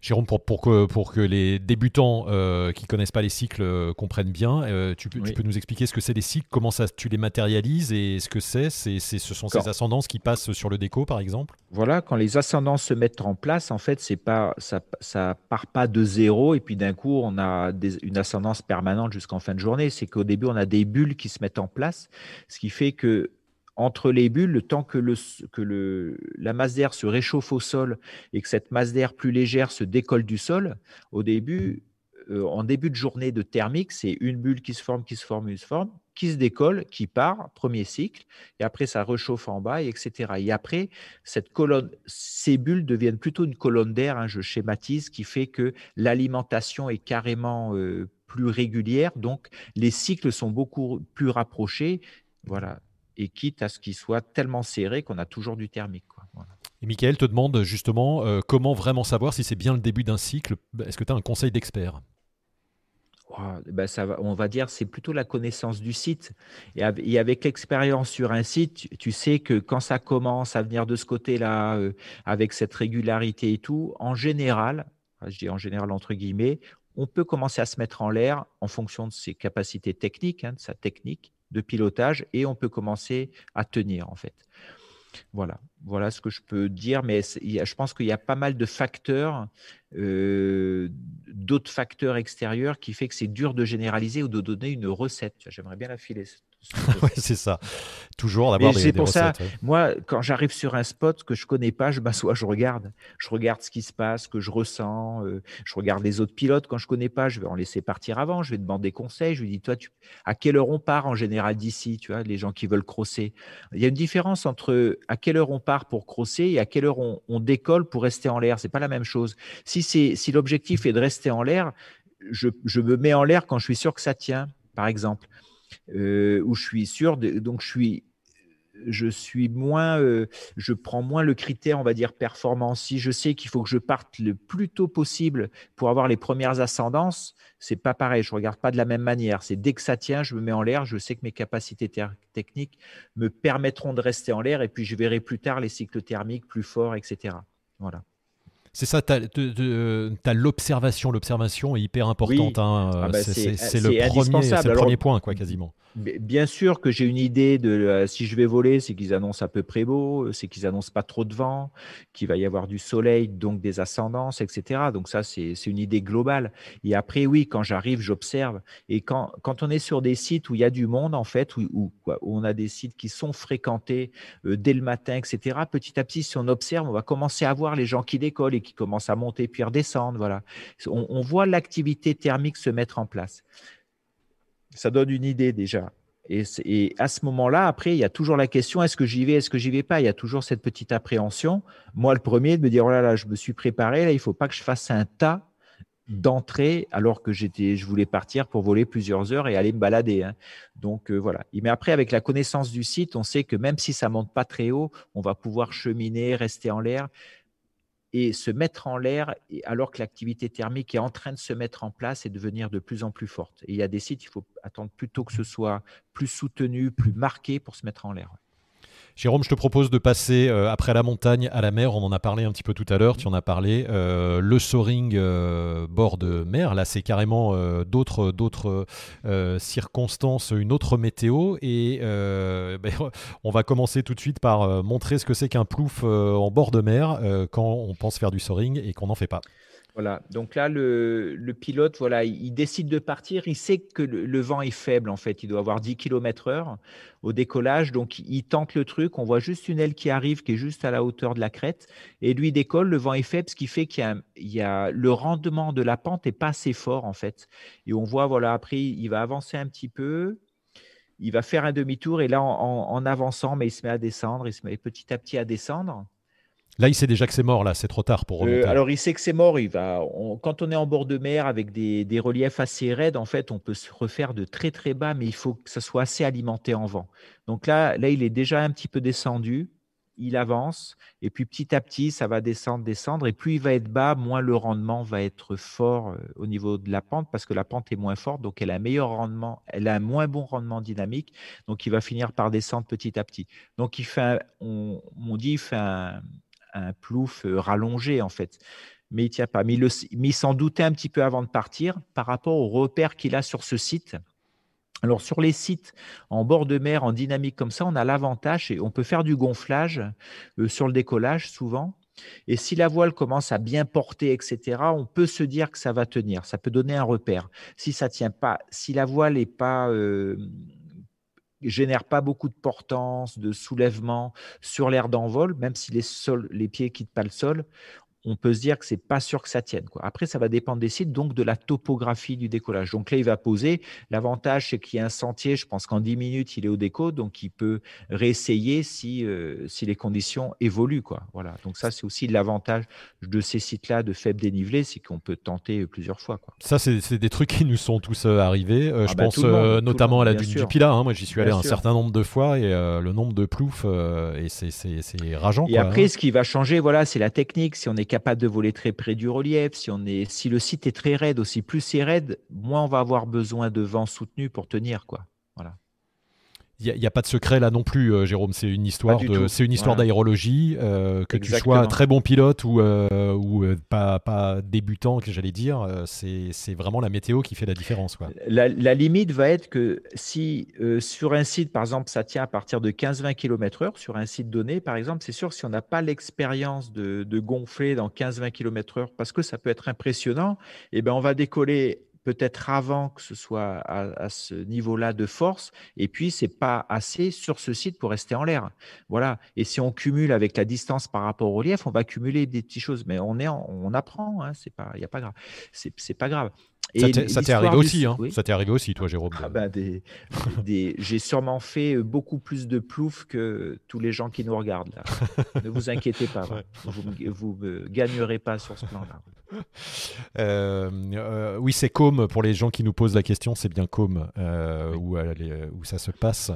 Jérôme, pour, pour, que, pour que les débutants euh, qui ne connaissent pas les cycles euh, comprennent bien, euh, tu, peux, nous expliquer ce que c'est les cycles, comment ça, tu les matérialises et ce que c'est? C'est, Ce sont ces ascendances qui passent sur le déco, par exemple? Voilà, quand les ascendances se mettent en place, en fait, c'est pas, ça ne part pas de zéro et puis d'un coup, on a une ascendance permanente jusqu'en fin de journée. C'est qu'au début, on a des bulles qui se mettent en place, ce qui fait que entre les bulles, le temps que, la masse d'air se réchauffe au sol et que cette masse d'air plus légère se décolle du sol, au début, euh, en début de journée de thermique, c'est une bulle qui se forme, qui se forme, qui se forme, qui se décolle, qui part, premier cycle, et après ça rechauffe en bas, etc. Et après, cette colonne, ces bulles deviennent plutôt une colonne d'air, hein, je schématise, qui fait que l'alimentation est carrément euh, plus régulière, donc les cycles sont beaucoup plus rapprochés. Voilà, et quitte à ce qu'il soit tellement serré qu'on a toujours du thermique. Et Michael te demande justement euh, comment vraiment savoir si c'est bien le début d'un cycle? Est-ce que tu as un conseil d'expert? Ben ça va, on va dire c'est plutôt la connaissance du site. Et, avec l'expérience sur un site, tu, sais que quand ça commence à venir de ce côté-là, euh, avec cette régularité et tout, en général, je dis en général entre guillemets, on peut commencer à se mettre en l'air en fonction de ses capacités techniques, hein, de sa technique, de pilotage et on peut commencer à tenir en fait. Voilà, voilà ce que je peux dire, mais je pense qu'il y a pas mal de facteurs, euh, d'autres facteurs extérieurs qui fait que c'est dur de généraliser ou de donner une recette. J'aimerais bien la filer, <laughs> c'est ça. Toujours d'avoir des, C'est pour ça, moi, quand j'arrive sur un spot que je connais pas, je m'assois, je regarde. Je regarde ce qui se passe, ce que je ressens. Euh, je regarde les autres pilotes. Quand je connais pas, je vais en laisser partir avant. Je vais demander conseil. Je lui dis, toi, tu, à quelle heure on part en général d'ici Tu vois, les gens qui veulent crosser? Il y a une différence entre à quelle heure on part pour crosser et à quelle heure on, décolle pour rester en l'air. C'est pas la même chose. Si c'est si l'objectif est de rester en l'air, je, je me mets en l'air quand je suis sûr que ça tient, par exemple. Euh, où je suis sûr, donc je suis, moins, euh, je prends moins le critère, on va dire, performance. Si je sais qu'il faut que je parte le plus tôt possible pour avoir les premières ascendances, c'est pas pareil. Je regarde pas de la même manière. C'est dès que ça tient, je me mets en l'air. Je sais que mes capacités techniques me permettront de rester en l'air, et puis je verrai plus tard les cycles thermiques plus forts, etc. Voilà. C'est ça, tu as, l'observation. L'observation est hyper importante. Hein. Ah bah, c'est le, premier, le premier point, quoi, quasiment. Bien sûr que j'ai une idée de euh, si je vais voler, c'est qu'ils annoncent à peu près beau, c'est qu'ils annoncent pas trop de vent, qu'il va y avoir du soleil, donc des ascendances, etc. Donc ça, c'est une idée globale. Et après, oui, quand j'arrive, j'observe. Et quand, quand on est sur des sites où il y a du monde, en fait, où, où, on a des sites qui sont fréquentés euh, dès le matin, etc., petit à petit, si on observe, on va commencer à voir les gens qui décollent et qui commencent à monter puis redescendre. Voilà. On, on voit l'activité thermique se mettre en place ça donne une idée déjà. Et, à ce moment-là, après, il y a toujours la question est-ce que j'y vais, est-ce que j'y vais pas? Il y a toujours cette petite appréhension. Moi, le premier, de me dire oh là là, je me suis préparé, là, il faut pas que je fasse un tas d'entrée alors que j'étais, je voulais partir pour voler plusieurs heures et aller me balader. Hein. Donc euh, voilà. Mais après, avec la connaissance du site, on sait que même si ça monte pas très haut, on va pouvoir cheminer, rester en l'air et se mettre en l'air alors que l'activité thermique est en train de se mettre en place et devenir de plus en plus forte. Et il y a des sites, il faut attendre plutôt que ce soit plus soutenu, plus marqué pour se mettre en l'air. Jérôme, je te propose de passer euh, après la montagne à la mer. On en a parlé un petit peu tout à l'heure. Tu en as parlé. Euh, le soaring euh, bord de mer, là, c'est carrément d'autres circonstances, une autre météo. Et ben, <laughs> on va commencer tout de suite par montrer ce que c'est qu'un plouf en bord de mer quand on pense faire du soaring et qu'on n'en fait pas. Voilà, donc là, le, pilote, voilà, il, décide de partir, il sait que le, vent est faible, en fait, il doit avoir 10 km heure au décollage, donc il tente le truc, on voit juste une aile qui arrive, qui est juste à la hauteur de la crête, et lui décolle, le vent est faible, ce qui fait qu'il y, a, le rendement de la pente n'est pas assez fort, en fait. Et on voit, voilà, après, il va avancer un petit peu, il va faire un demi-tour, et là, en, avançant, mais il se met à descendre, il se met petit à petit à descendre. Là, il sait déjà que c'est mort, là, c'est trop tard pour remonter. Euh, alors, il sait que c'est mort. Il va, quand on est en bord de mer avec des, reliefs assez raides, en fait, on peut se refaire de très très bas, mais il faut que ça soit assez alimenté en vent. Donc là, là, il est déjà un petit peu descendu. il avance, et puis petit à petit, ça va descendre, descendre, et plus il va être bas, moins le rendement va être fort euh, au niveau de la pente, parce que la pente est moins forte, donc elle a un meilleur rendement, elle a un moins bon rendement dynamique, donc il va finir par descendre petit à petit. Donc il fait, on, dit, il fait un, plouf euh, rallongé en fait mais il tient pas. Mais il s'en doutait un petit peu avant de partir par rapport aux repères qu'il a sur ce site. Alors sur les sites en bord de mer, en dynamique comme ça, on a l'avantage et on peut faire du gonflage euh, sur le décollage souvent. Et si la voile commence à bien porter, etc., on peut se dire que ça va tenir. Ça peut donner un repère. Si ça tient pas, si la voile est pas euh, génère pas beaucoup de portance, de soulèvement sur l'air d'envol, même si les, les pieds quittent pas le sol, on peut se dire que c'est pas sûr que ça tienne. Quoi. Après, ça va dépendre des sites, donc de la topographie du décollage. Donc là, il va poser. L'avantage, c'est qu'il y a un sentier. Je pense qu'en 10 minutes, il est au déco, donc il peut réessayer si, euh, si les conditions évoluent. Quoi. Voilà. Donc ça, c'est aussi l'avantage de ces sites-là de faible dénivelé, c'est qu'on peut tenter plusieurs fois. Quoi. Ça, c'est des trucs qui nous sont tous euh, arrivés. Euh, ah je bah, pense notamment à la dune du Pilat. Hein. Moi, j'y suis allé un certain nombre de fois et le nombre de ploufs, et c'est rageant. Et après, hein. ce qui va changer, voilà, c'est la technique. Si on est capable de voler très près du relief, si, le site est très raide aussi, plus c'est raide, moins on va avoir besoin de vent soutenu pour tenir. Quoi. Voilà. Il n'y a, pas de secret là non plus, euh, Jérôme. C'est une histoire de, c'est une histoire d'aérologie. Euh, que tu sois très bon pilote ou, euh, ou pas, pas, débutant, que j'allais dire, c'est vraiment la météo qui fait la différence. Quoi. La, limite va être que si sur un site, par exemple, ça tient à partir de 15-20 km/h, sur un site donné, par exemple, c'est sûr, si on n'a pas l'expérience de, de, gonfler dans 15-20 km/h, parce que ça peut être impressionnant, et eh ben, on va décoller peut-être avant que ce soit à, ce niveau-là de force, et puis c'est pas assez sur ce site pour rester en l'air. Voilà. Et si on cumule avec la distance par rapport au relief, on va cumuler des petites choses. Mais on est, on apprend. Hein, c'est pas, il y a pas grave. C'est pas grave. Et ça t'est arrivé aussi, hein Ça t'est arrivé aussi, toi, Jérôme. Ah ben, des, des... J'ai sûrement fait beaucoup plus de plouf que tous les gens qui nous regardent là. ne vous inquiétez pas, <laughs> vous ne gagnerez pas sur ce plan-là. <laughs> Euh, euh, oui, c'est Com pour les gens qui nous posent la question, c'est bien Com où, où, ça se passe.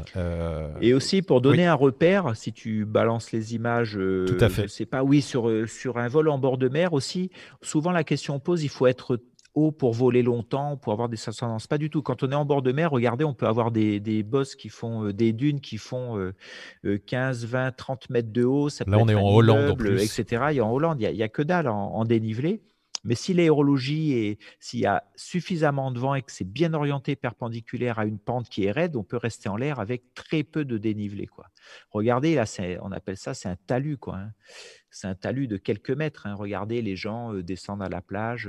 Et aussi pour donner un repère, si tu balances les images, Tout à fait. c'est pas oui sur sur un vol en bord de mer aussi. Souvent la question pose, il faut être haut pour voler longtemps, pour avoir des ascendances. Pas du tout. Quand on est en bord de mer, regardez, on peut avoir des, des bosses qui font euh, des dunes qui font 15, 20, 30 mètres de haut. Ça Là, on est en Hollande, en plus. etc. A en Hollande, il n'y a, que dalle en, dénivelé. Mais si l'aérologie et s'il y a suffisamment de vent et que c'est bien orienté perpendiculaire à une pente qui est raide, on peut rester en l'air avec très peu de dénivelé. Quoi. Regardez, là, on appelle ça, c'est un talus. Quoi, hein c'est un talus de quelques mètres. Hein. Regardez, les gens descendent à la plage,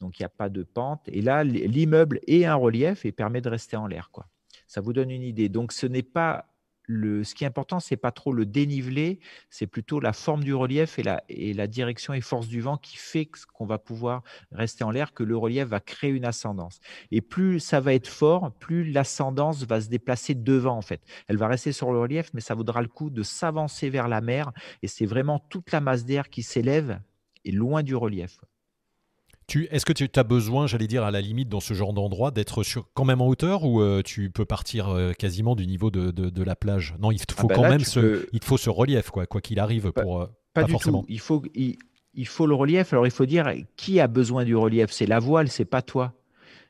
donc il n'y a pas de pente. Et là, l'immeuble est un relief et permet de rester en l'air. Quoi. Ça vous donne une idée. Donc ce n'est pas ce qui est important, c'est pas trop le dénivelé, c'est plutôt la forme du relief et la, et la direction et force du vent qui fait qu'on va pouvoir rester en l'air, que le relief va créer une ascendance. Et plus ça va être fort, plus l'ascendance va se déplacer devant en fait. Elle va rester sur le relief, mais ça vaudra le coup de s'avancer vers la mer. Et c'est vraiment toute la masse d'air qui s'élève et loin du relief. Est-ce que tu as besoin, j'allais dire, à la limite, dans ce genre d'endroit, d'être quand même en hauteur ou euh, tu peux partir euh, quasiment du niveau de, de, la plage? Non, il te faut ah bah quand même ce, il faut ce relief, quoi qu'il arrive. Pas, pour, euh, pas, du tout. Il faut, il, il, faut le relief. Alors, il faut dire qui a besoin du relief? C'est la voile, c'est pas toi.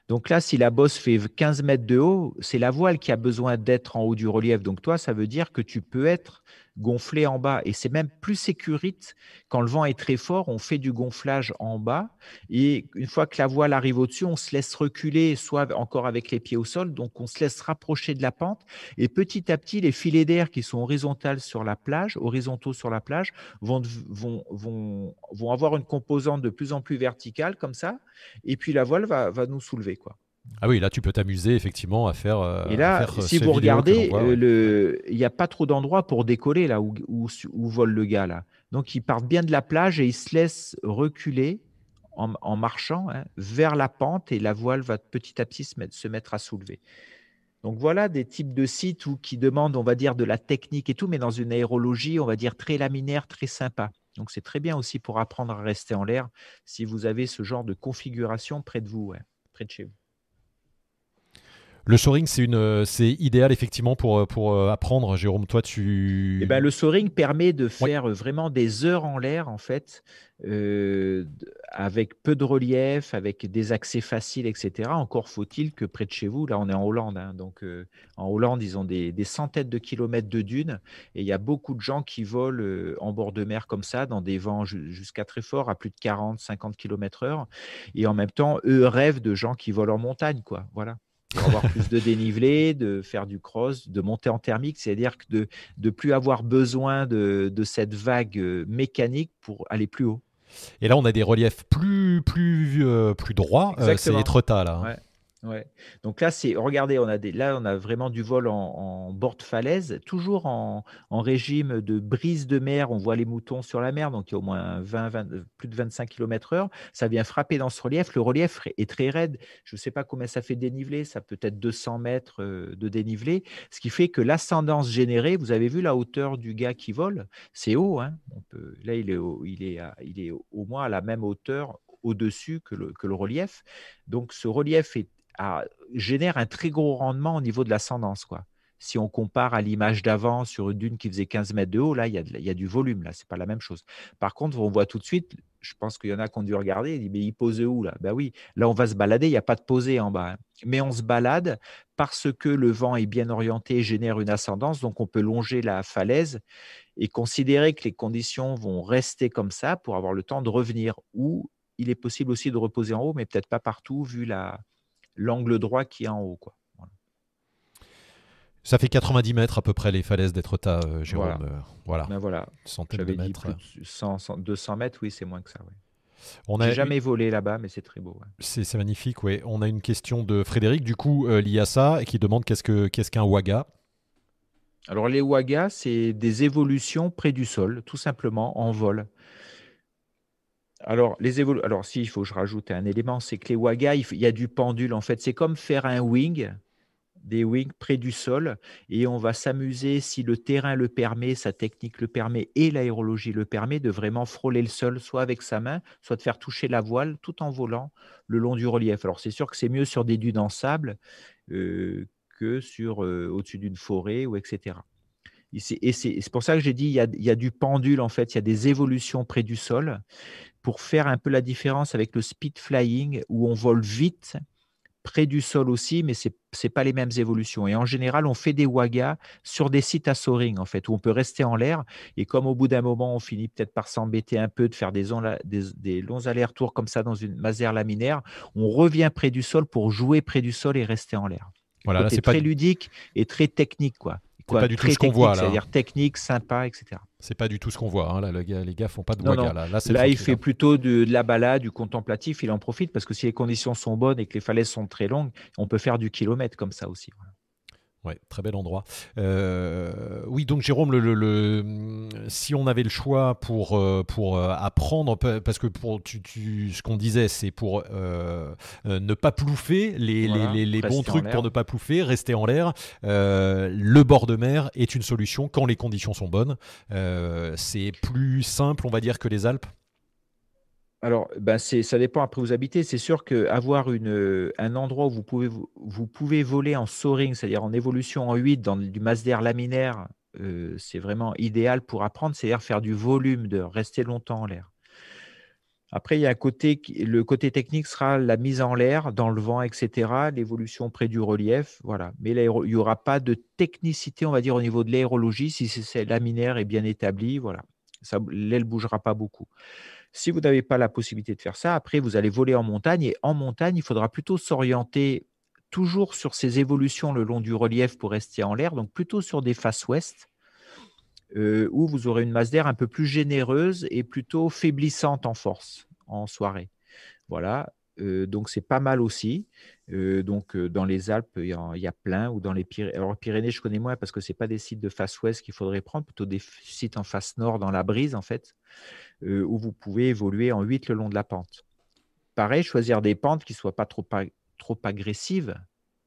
Donc là, si la bosse fait 15 mètres de haut, c'est la voile qui a besoin d'être en haut du relief. Donc toi, ça veut dire que tu peux être gonflé en bas. Et c'est même plus sécurite quand le vent est très fort, on fait du gonflage en bas. Et une fois que la voile arrive au-dessus, on se laisse reculer, soit encore avec les pieds au sol. Donc on se laisse rapprocher de la pente. Et petit à petit, les filets d'air qui sont horizontales sur la plage, horizontaux sur la plage, vont, vont, vont, vont avoir une composante de plus en plus verticale comme ça. Et puis la voile va, va nous soulever. quoi. Ah oui, là tu peux t'amuser effectivement à faire. Euh, et là, euh, si vous regardez, euh, il n'y a pas trop d'endroits pour décoller là où, où, vole le gars là. Donc ils partent bien de la plage et ils se laissent reculer en, marchant hein, vers la pente et la voile va petit à petit se mettre, se mettre à soulever. Donc voilà des types de sites où, qui demandent, on va dire, de la technique et tout, mais dans une aérologie, on va dire, très laminaire, très sympa. Donc c'est très bien aussi pour apprendre à rester en l'air si vous avez ce genre de configuration près de vous, près de chez vous. Le soaring, c'est une, c'est idéal effectivement pour pour apprendre. Jérôme, toi, tu. Eh ben, le soaring permet de faire vraiment des heures en l'air en fait, avec peu de relief, avec des accès faciles, etc. Encore faut-il que près de chez vous, là, on est en Hollande, hein, donc en Hollande, ils ont des, des, centaines de kilomètres de dunes et il y a beaucoup de gens qui volent en bord de mer comme ça, dans des vents jusqu'à très forts, à plus de 40, 50 km/h. Et en même temps, eux rêvent de gens qui volent en montagne, quoi. Voilà pour avoir plus de dénivelé, de faire du cross, de monter en thermique, c'est-à-dire que de ne plus avoir besoin de, cette vague euh, mécanique pour aller plus haut. Et là, on a des reliefs plus, plus, euh, plus droits. Euh, c'est Etretat, là. Hein. Ouais. Donc là, c'est, regardez, on a des, là, on a vraiment du vol en, bord de falaise, toujours en, régime de brise de mer. On voit les moutons sur la mer, donc il y a au moins 20, plus de 25 km/h. Ça vient frapper dans ce relief. Le relief est très raide. Je ne sais pas combien ça fait de dénivelé. Ça peut être 200 mètres euh, de dénivelé, ce qui fait que l'ascendance générée, vous avez vu la hauteur du gars qui vole, c'est haut. Hein. là, il est, au moins à la même hauteur au-dessus que le relief. Donc ce relief est, génère un très gros rendement au niveau de l'ascendance. Si on compare à l'image d'avant sur une dune qui faisait 15 mètres de haut, là, il y a, du volume, là, c'est pas la même chose. Par contre, on voit tout de suite, je pense qu'il y en a qui ont dû regarder, il dit, mais il pose où là? Ben oui, là, on va se balader, il n'y a pas de posé en bas. Hein. Mais on se balade parce que le vent est bien orienté et génère une ascendance, donc on peut longer la falaise et considérer que les conditions vont rester comme ça pour avoir le temps de revenir. Ou il est possible aussi de reposer en haut, mais peut-être pas partout vu la, l'angle droit qui est en haut. Quoi. Ça fait 90 mètres à peu près les falaises d'Etretat, euh, Jérôme. Voilà. Euh, voilà. Centaines de mètres. Dit 200 mètres, oui, c'est moins que ça. Oui. On n'a jamais volé là-bas, mais c'est très beau. C'est magnifique, oui. On a une question de Frédéric, du coup, euh, liée à ça, et qui demande qu'est-ce qu'un qu qu'un waga Alors, les wagas, c'est des évolutions près du sol, tout simplement, en vol. Alors, les si, il faut que je rajoute un élément, c'est que les wagas, il, y a du pendule. En fait, c'est comme faire un wing, des wings près du sol, et on va s'amuser, si le terrain le permet, sa technique le permet et l'aérologie le permet, de vraiment frôler le sol, soit avec sa main, soit de faire toucher la voile tout en volant le long du relief. Alors, c'est sûr que c'est mieux sur des dunes en sable euh, que sur euh, au-dessus d'une forêt ou etc. Et c'est pour ça que j'ai dit il y, a, il y a du pendule en fait, il y a des évolutions près du sol pour faire un peu la différence avec le speed flying où on vole vite près du sol aussi, mais ce n'est pas les mêmes évolutions. Et en général, on fait des wagas sur des sites à soaring, en fait, où on peut rester en l'air. Et comme au bout d'un moment, on finit peut-être par s'embêter un peu de faire des, des, longs allers-retours comme ça dans une masère laminaire, on revient près du sol pour jouer près du sol et rester en l'air. Voilà, c'est très ludique et très technique, quoi. C'est pas du tout ce qu'on voit là. C'est-à-dire technique, sympa, etc. C'est pas du tout ce qu'on voit. Hein. Là, les gars, les gars font pas de waga. Là, là, il fait plutôt de, la balade, du contemplatif. Il en profite parce que si les conditions sont bonnes et que les falaises sont très longues, on peut faire du kilomètre comme ça aussi. Ouais, très bel endroit. Euh, oui, donc Jérôme, le, si on avait le choix pour, euh, pour euh, apprendre, parce que pour tu, tu, ce qu'on disait, c'est pour ne pas plouffer, les, les, les, bons trucs pour ne pas plouffer, rester en l'air. le bord de mer est une solution quand les conditions sont bonnes. c'est plus simple, on va dire, que les Alpes alors, ben ça dépend après où vous habitez. C'est sûr qu'avoir un endroit où vous pouvez, vous pouvez voler en soaring, c'est-à-dire en évolution en 8 dans du masdère laminaire, euh, c'est vraiment idéal pour apprendre, c'est-à-dire faire du volume, de rester longtemps en l'air. Après, il y a un côté, le côté technique sera la mise en l'air, dans le vent, etc., l'évolution près du relief, voilà. Mais il n'y aura pas de technicité, on va dire, au niveau de l'aérologie, si c'est laminaire et bien établi, voilà. L'aile ne bougera pas beaucoup. Si vous n'avez pas la possibilité de faire ça, après, vous allez voler en montagne. Et en montagne, il faudra plutôt s'orienter toujours sur ces évolutions le long du relief pour rester en l'air, donc plutôt sur des faces ouest, euh, où vous aurez une masse d'air un peu plus généreuse et plutôt faiblissante en force en soirée. Voilà, donc c'est pas mal aussi. Euh, donc dans les Alpes, il y, a, plein, ou dans les Pyrénées. Alors Pyrénées, je connais moins parce que ce pas des sites de face ouest qu'il faudrait prendre, plutôt des sites en face nord, dans la brise en fait. Euh, où vous pouvez évoluer en 8 le long de la pente. Pareil, choisir des pentes qui ne soient pas trop, agressives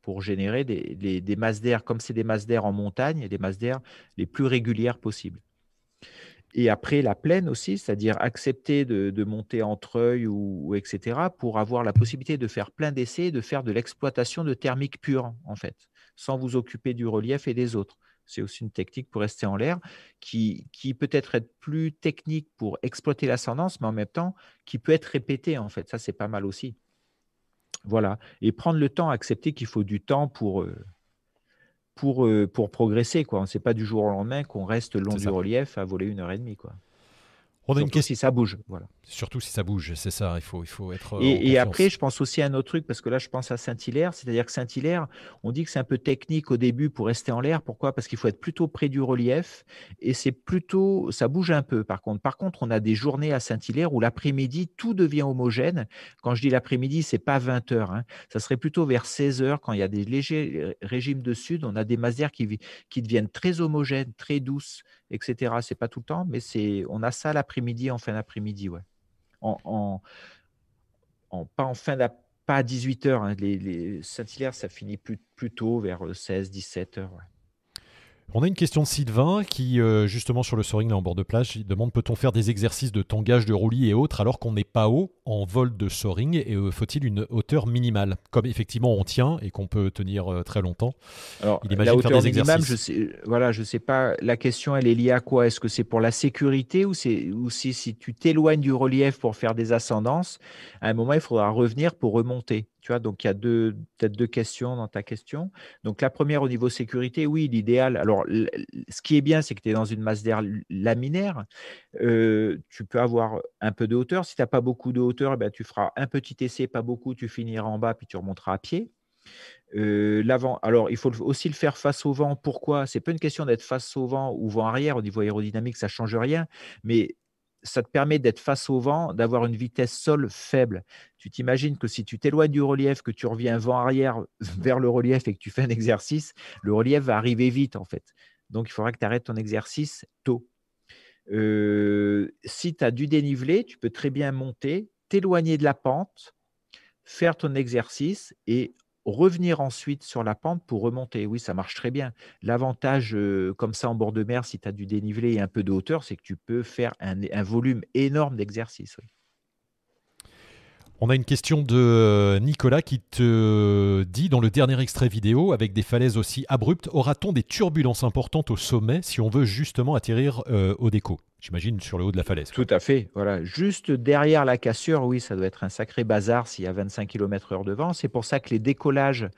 pour générer des, des, masses d'air, comme c'est des masses d'air en montagne, des masses d'air les plus régulières possibles. Et après la plaine aussi, c'est-à-dire accepter de, monter en treuil ou, etc. pour avoir la possibilité de faire plein d'essais, de faire de l'exploitation de thermique pure en fait, sans vous occuper du relief et des autres. C'est aussi une technique pour rester en l'air qui, qui peut-être être plus technique pour exploiter l'ascendance, mais en même temps qui peut être répétée en fait. Ça, c'est pas mal aussi. Voilà. Et prendre le temps, accepter qu'il faut du temps pour, euh, pour, euh, pour progresser. Quoi. Ce n'est pas du jour au lendemain qu'on reste long du relief à voler une heure et demie. Quoi. On a Surtout une question. si ça bouge. Voilà. Surtout si ça bouge, c'est ça. Il faut, il faut être. Et, après, je pense aussi à un autre truc, parce que là, je pense à Saint-Hilaire. C'est-à-dire que Saint-Hilaire, on dit que c'est un peu technique au début pour rester en l'air. Pourquoi? Parce qu'il faut être plutôt près du relief. Et c'est plutôt. Ça bouge un peu, par contre. Par contre, on a des journées à Saint-Hilaire où l'après-midi, tout devient homogène. Quand je dis l'après-midi, c'est pas 20 heures. Hein. Ça serait plutôt vers 16 heures, quand il y a des légers régimes de sud. On a des masères qui, qui deviennent très homogènes, très douces etc. C'est pas tout le temps, mais c'est on a ça l'après-midi, en fin d'après-midi, ouais. En, en, pas en fin d'après pas à 18h. Hein. Les, les Saint-Hilaire, ça finit plus, plus tôt, vers 16-17h. Ouais. On a une question de Sylvain qui, euh, justement, sur le soaring là, en bord de plage, il demande peut-on faire des exercices de tangage de roulis et autres alors qu'on n'est pas haut en vol de soaring et euh, faut-il une hauteur minimale? Comme effectivement on tient et qu'on peut tenir euh, très longtemps. Alors, il imagine la hauteur faire des minimale, je sais, voilà, je sais pas. La question, elle est liée à quoi? Est-ce que c'est pour la sécurité ou, c'est, ou si, si tu t'éloignes du relief pour faire des ascendances, à un moment, il faudra revenir pour remonter donc il y a peut-être deux questions dans ta question. Donc la première au niveau sécurité, oui, l'idéal. Alors ce qui est bien, c'est que tu es dans une masse d'air laminaire. Euh, tu peux avoir un peu de hauteur. Si tu n'as pas beaucoup de hauteur, eh ben, tu feras un petit essai, pas beaucoup, tu finiras en bas, puis tu remonteras à pied. Euh, l'avant, alors il faut aussi le faire face au vent. Pourquoi? C'est pas une question d'être face au vent ou vent arrière. Au niveau aérodynamique, ça change rien. Mais ça te permet d'être face au vent, d'avoir une vitesse sol faible. Tu t'imagines que si tu t'éloignes du relief, que tu reviens vent arrière <laughs> vers le relief et que tu fais un exercice, le relief va arriver vite en fait. Donc il faudra que tu arrêtes ton exercice tôt. Euh, si tu as du dénivelé, tu peux très bien monter, t'éloigner de la pente, faire ton exercice et revenir ensuite sur la pente pour remonter. Oui, ça marche très bien. L'avantage, comme ça en bord de mer, si tu as du dénivelé et un peu de hauteur, c'est que tu peux faire un, volume énorme d'exercices. On a une question de Nicolas qui te dit dans le dernier extrait vidéo, avec des falaises aussi abruptes, aura-t-on des turbulences importantes au sommet si on veut justement atterrir au déco? J'imagine sur le haut de la falaise. Tout à fait. Voilà. Juste derrière la cassure, oui, ça doit être un sacré bazar s'il y a 25 km/h de vent. C'est pour ça que les décollages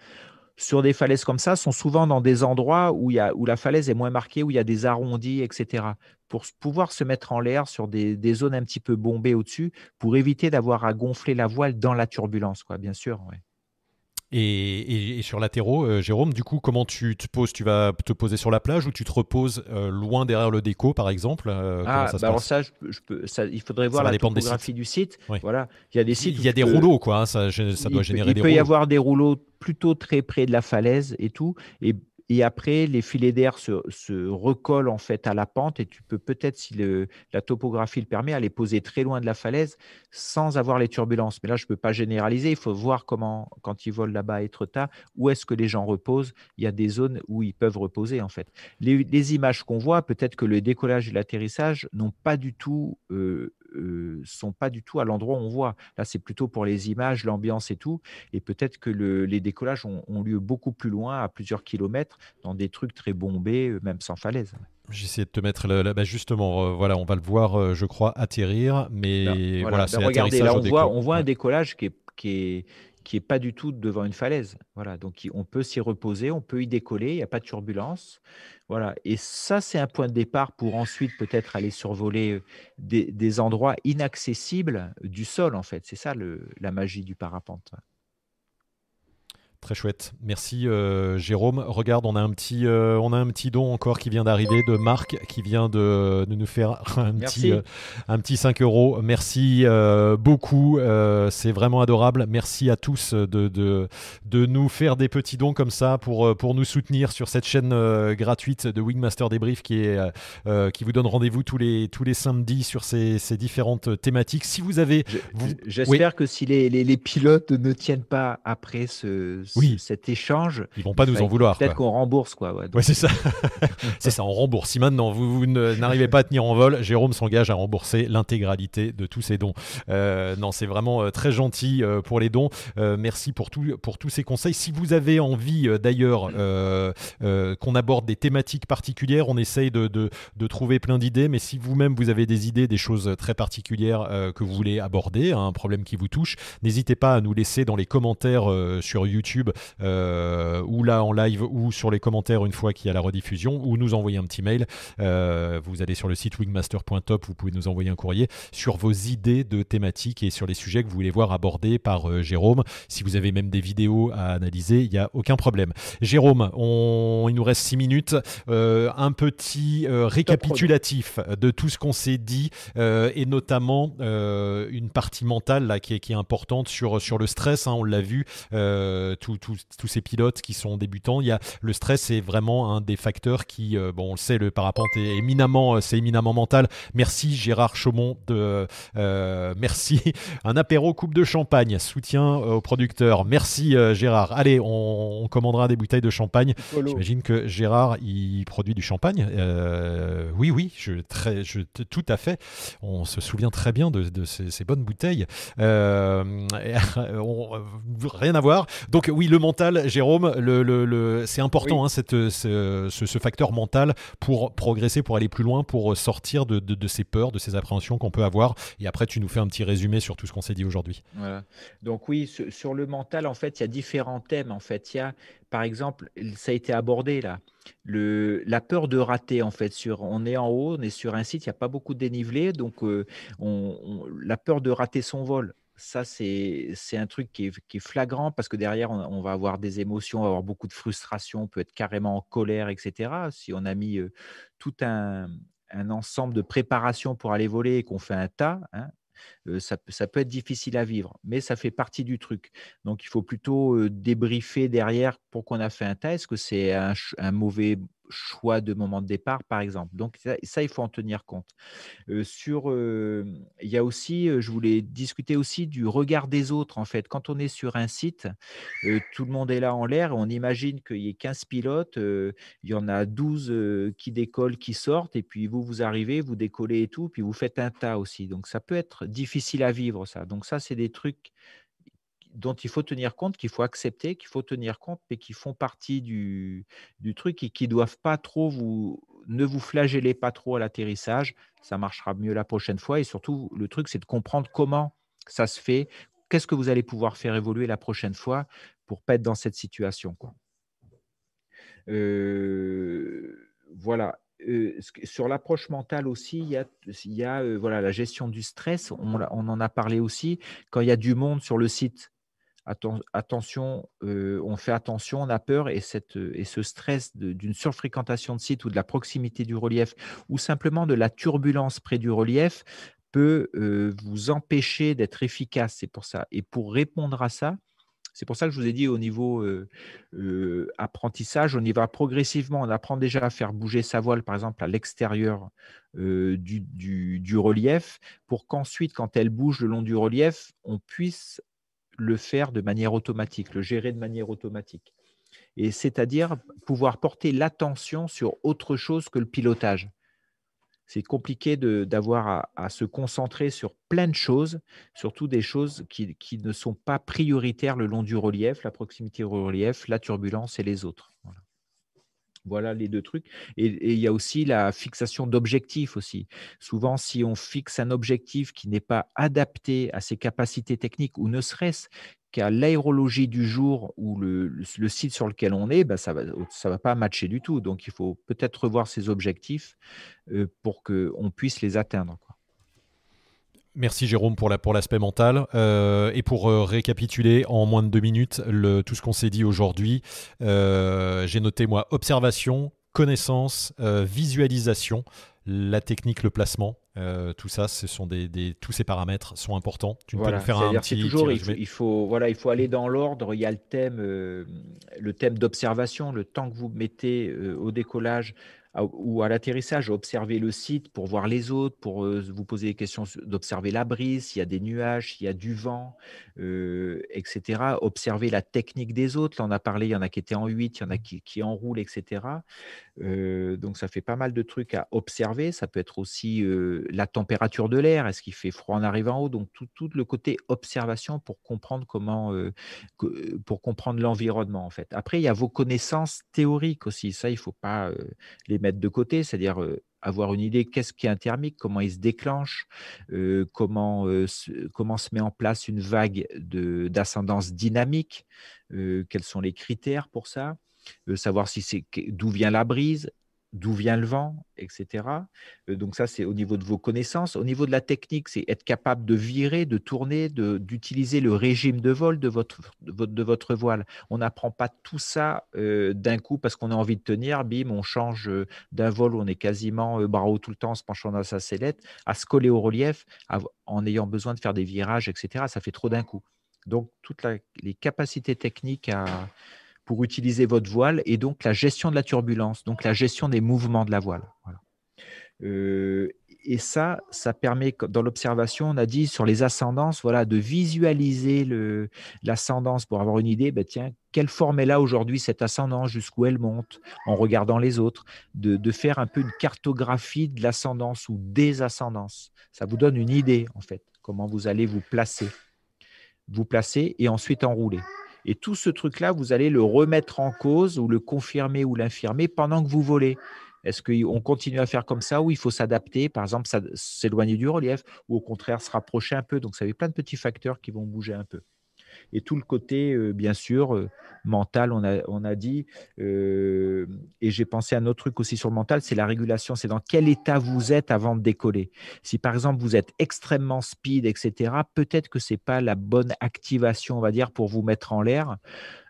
sur des falaises comme ça sont souvent dans des endroits où, y a, la falaise est moins marquée, où il y a des arrondis, etc. Pour pouvoir se mettre en l'air sur des, zones un petit peu bombées au-dessus, pour éviter d'avoir à gonfler la voile dans la turbulence, quoi, bien sûr. Et, sur latéraux, euh, Jérôme, du coup, comment tu te poses Tu vas te poser sur la plage ou tu te reposes euh, loin derrière le déco, par exemple euh, Ah, ça bah alors ça, je, peux, ça, il faudrait voir la topographie du site. Voilà, il y a des sites. Il y a des rouleaux, quoi. Hein, ça, ça, doit générer des rouleaux. Il peut y avoir des rouleaux plutôt très près de la falaise et tout. Et et après, les filets d'air se, recollent en fait à la pente et tu peux peut-être, si la topographie le permet, aller poser très loin de la falaise sans avoir les turbulences. Mais là, je ne peux pas généraliser. Il faut voir comment, quand ils volent là-bas à Etretat, où est-ce que les gens reposent. Il y a des zones où ils peuvent reposer en fait. Les, images qu'on voit, peut-être que le décollage et l'atterrissage n'ont pas du tout euh, euh, sont pas du tout à l'endroit où on voit. Là, c'est plutôt pour les images, l'ambiance et tout. Et peut-être que les décollages ont, lieu beaucoup plus loin, à plusieurs kilomètres, dans des trucs très bombés, euh, même sans falaise. J'essaie de te mettre là, bah justement, euh, voilà, on va le voir, je crois, atterrir, mais voilà, ben, regardez, là, on voit, on voit un décollage qui est, qui est, qui est pas du tout devant une falaise. Voilà, donc on peut s'y reposer, on peut y décoller, il n'y a pas de turbulence. Voilà, et ça c'est un point de départ pour ensuite peut-être aller survoler des, des, endroits inaccessibles du sol en fait. C'est ça la magie du parapente. Très chouette. Merci euh, Jérôme. Regarde, on a un petit, euh, on a un petit don encore qui vient d'arriver de Marc qui vient de, nous faire <laughs> un petit, euh, un petit 5 euros. Merci beaucoup. c'est vraiment adorable. Merci à tous de, de, de, nous faire des petits dons comme ça pour, pour nous soutenir sur cette chaîne gratuite de Wingmaster Débrief qui, est, qui vous donne rendez-vous tous les, tous les samedis sur ces, ces différentes thématiques. Si vous avez. J'espère que si les, les, les pilotes ne tiennent pas après ce oui. cet échange. Ils vont pas nous en vouloir. Peut-être qu'on rembourse quoi. Ouais, c'est ça. <laughs> <laughs> c'est ça, on rembourse. Si maintenant vous, n'arrivez pas à tenir en vol, Jérôme s'engage à rembourser l'intégralité de tous ses dons. Euh, non, c'est vraiment euh, très gentil euh, pour les dons. merci pour, tout, pour tous ces conseils. Si vous avez envie d'ailleurs qu'on aborde des thématiques particulières, on essaye de, de, de trouver plein d'idées. Mais si vous-même vous avez des idées, des choses très particulières que vous voulez aborder, un problème qui vous touche, n'hésitez pas à nous laisser dans les commentaires sur YouTube ou là en live ou sur les commentaires une fois qu'il y a la rediffusion ou nous envoyer un petit mail. vous allez sur le site wingmaster.top, vous pouvez nous envoyer un courrier sur vos idées de thématiques et sur les sujets que vous voulez voir abordés par euh, Jérôme. Si vous avez même des vidéos à analyser, il n'y a aucun problème. Jérôme, il nous reste six minutes. Euh, un petit euh, récapitulatif de tout ce qu'on s'est dit et notamment une partie mentale là, qui, est, qui est importante sur, sur le stress. Hein, on l'a vu, tous ces pilotes qui sont débutants, il y a, le stress est vraiment un des facteurs qui, bon, on le sait, le parapente est éminemment, c'est éminemment mental. Merci Gérard Chaumont de euh, merci. Un apéro coupe de champagne, soutien aux producteurs. Merci euh, Gérard. Allez, on, commandera des bouteilles de champagne. J'imagine que Gérard il produit du champagne. Euh, oui, oui, je, très, je, tout à fait. On se souvient très bien de, ces, bonnes bouteilles. <laughs> rien à voir. Donc oui, le mental, Jérôme, le, le, c'est important hein, cette, ce, ce, facteur mental pour progresser, pour aller plus loin, pour sortir de, de ces peurs, de ces appréhensions qu'on peut avoir. Et après, tu nous fais un petit résumé sur tout ce qu'on s'est dit aujourd'hui. Voilà. Donc oui, sur le mental, en fait, il y a différents thèmes. En fait, il y a, par exemple, ça a été abordé là, le, la peur de rater. En fait, sur, on est en haut, on est sur un site, il n'y a pas beaucoup de dénivelé, donc euh, on, la peur de rater son vol ça, c'est un truc qui est, flagrant parce que derrière, on, on, va avoir des émotions, on va avoir beaucoup de frustration, on peut être carrément en colère, etc. Si on a mis tout un, ensemble de préparations pour aller voler et qu'on fait un tas, hein, ça, peut être difficile à vivre, mais ça fait partie du truc. Donc, il faut plutôt débriefer derrière pour qu'on a fait un tas. Est-ce que c'est un, mauvais choix de moment de départ, par exemple. Donc ça, il faut en tenir compte. sur, il y a aussi, je voulais discuter aussi du regard des autres. En fait, quand on est sur un site, tout le monde est là en l'air. On imagine qu'il y ait 15 pilotes, il y en a 12 qui décollent, qui sortent, et puis vous, vous arrivez, vous décollez et tout, puis vous faites un tas aussi. Donc ça peut être difficile à vivre, ça. Donc ça, c'est des trucs dont il faut tenir compte, qu'il faut accepter, qu'il faut tenir compte, mais qui font partie du, du truc et qui ne doivent pas trop vous. Ne vous flagellez pas trop à l'atterrissage, ça marchera mieux la prochaine fois. Et surtout, le truc, c'est de comprendre comment ça se fait, qu'est-ce que vous allez pouvoir faire évoluer la prochaine fois pour pas être dans cette situation. Euh, voilà. Euh, sur l'approche mentale aussi, il y a, euh, voilà, la gestion du stress, on, en a parlé aussi. Quand il y a du monde sur le site, attention, euh, on fait attention, on a peur et, ce stress d'une surfréquentation de site ou de la proximité du relief ou simplement de la turbulence près du relief peut euh, vous empêcher d'être efficace. C'est pour ça. Et pour répondre à ça, c'est pour ça que je vous ai dit au niveau euh, apprentissage, on y va progressivement. On apprend déjà à faire bouger sa voile, par exemple, à l'extérieur du, relief, pour qu'ensuite, quand elle bouge le long du relief, on puisse le faire de manière automatique, le gérer de manière automatique. Et c'est-à-dire pouvoir porter l'attention sur autre chose que le pilotage. C'est compliqué d'avoir à, se concentrer sur plein de choses, surtout des choses qui, ne sont pas prioritaires le long du relief, la proximité au relief, la turbulence et les autres. Les deux trucs. Et, il y a aussi la fixation d'objectifs aussi. Souvent, si on fixe un objectif qui n'est pas adapté à ses capacités techniques ou ne serait-ce qu'à l'aérologie du jour ou le, site sur lequel on est, ben ça ne va, va pas matcher du tout. Donc, il faut peut-être revoir ses objectifs euh, pour qu'on puisse les atteindre. Merci Jérôme pour l'aspect pour mental. Euh, et pour euh, récapituler en moins de deux minutes le, tout ce qu'on s'est dit aujourd'hui, euh, j'ai noté moi observation, connaissance, visualisation, la technique, le placement. tout ça, ce sont des, tous ces paramètres sont importants. Tu peux nous faire un petit, toujours, il, faut, voilà, il faut aller dans l'ordre. Il y a le thème, le thème d'observation, le temps que vous mettez au décollage ou à l'atterrissage, observer le site pour voir les autres, pour vous poser des questions, d'observer la brise, s'il y a des nuages, s'il y a du vent, etc. Observer la technique des autres. Là, on a parlé, il y en a qui étaient en 8, il y en a qui, enroulent, etc. donc, ça fait pas mal de trucs à observer. Ça peut être aussi la température de l'air. Est-ce qu'il fait froid en arrivant en haut? Donc, tout, tout, le côté observation pour comprendre comment, pour comprendre l'environnement, en fait. Après, il y a vos connaissances théoriques aussi. Ça, il ne faut pas les mettre de côté. C'est-à-dire, avoir une idée qu'est-ce qui est un thermique, comment il se déclenche, comment, se, comment se met en place une vague d'ascendance dynamique, quels sont les critères pour ça, savoir si c'est d'où vient la brise, d'où vient le vent, etc. Euh, donc ça, c'est au niveau de vos connaissances. Au niveau de la technique, c'est être capable de virer, de tourner, d'utiliser le régime de vol de votre, voile. On n'apprend pas tout ça euh, d'un coup parce qu'on a envie de tenir, bim, on change euh, d'un vol où on est quasiment bras haut tout le temps, se penchant dans sa sellette, à se coller au relief en ayant besoin de faire des virages, etc. Ça fait trop d'un coup. Donc, toutes les capacités techniques à pour utiliser votre voile et donc la gestion de la turbulence, donc la gestion des mouvements de la voile. Euh, et ça, ça permet, dans l'observation, on a dit sur les ascendances, voilà, de visualiser l'ascendance pour avoir une idée, ben tiens, quelle forme est là aujourd'hui cette ascendance, jusqu'où elle monte, en regardant les autres, de, de faire un peu une cartographie de l'ascendance ou des ascendances. Ça vous donne une idée, en fait, comment vous allez vous placer. Vous placer et ensuite enrouler. Et tout ce truc-là, vous allez le remettre en cause ou le confirmer ou l'infirmer pendant que vous volez. Est-ce qu'on continue à faire comme ça ou il faut s'adapter, par exemple, s'éloigner du relief ou au contraire se rapprocher un peu. Donc, ça fait plein de petits facteurs qui vont bouger un peu et tout le côté, euh, bien sûr, euh, mental, on a, on a dit, euh, et j'ai pensé à un autre truc aussi sur le mental, c'est la régulation, c'est dans quel état vous êtes avant de décoller. Si par exemple vous êtes extrêmement speed, etc., peut-être que ce n'est pas la bonne activation, on va dire, pour vous mettre en l'air.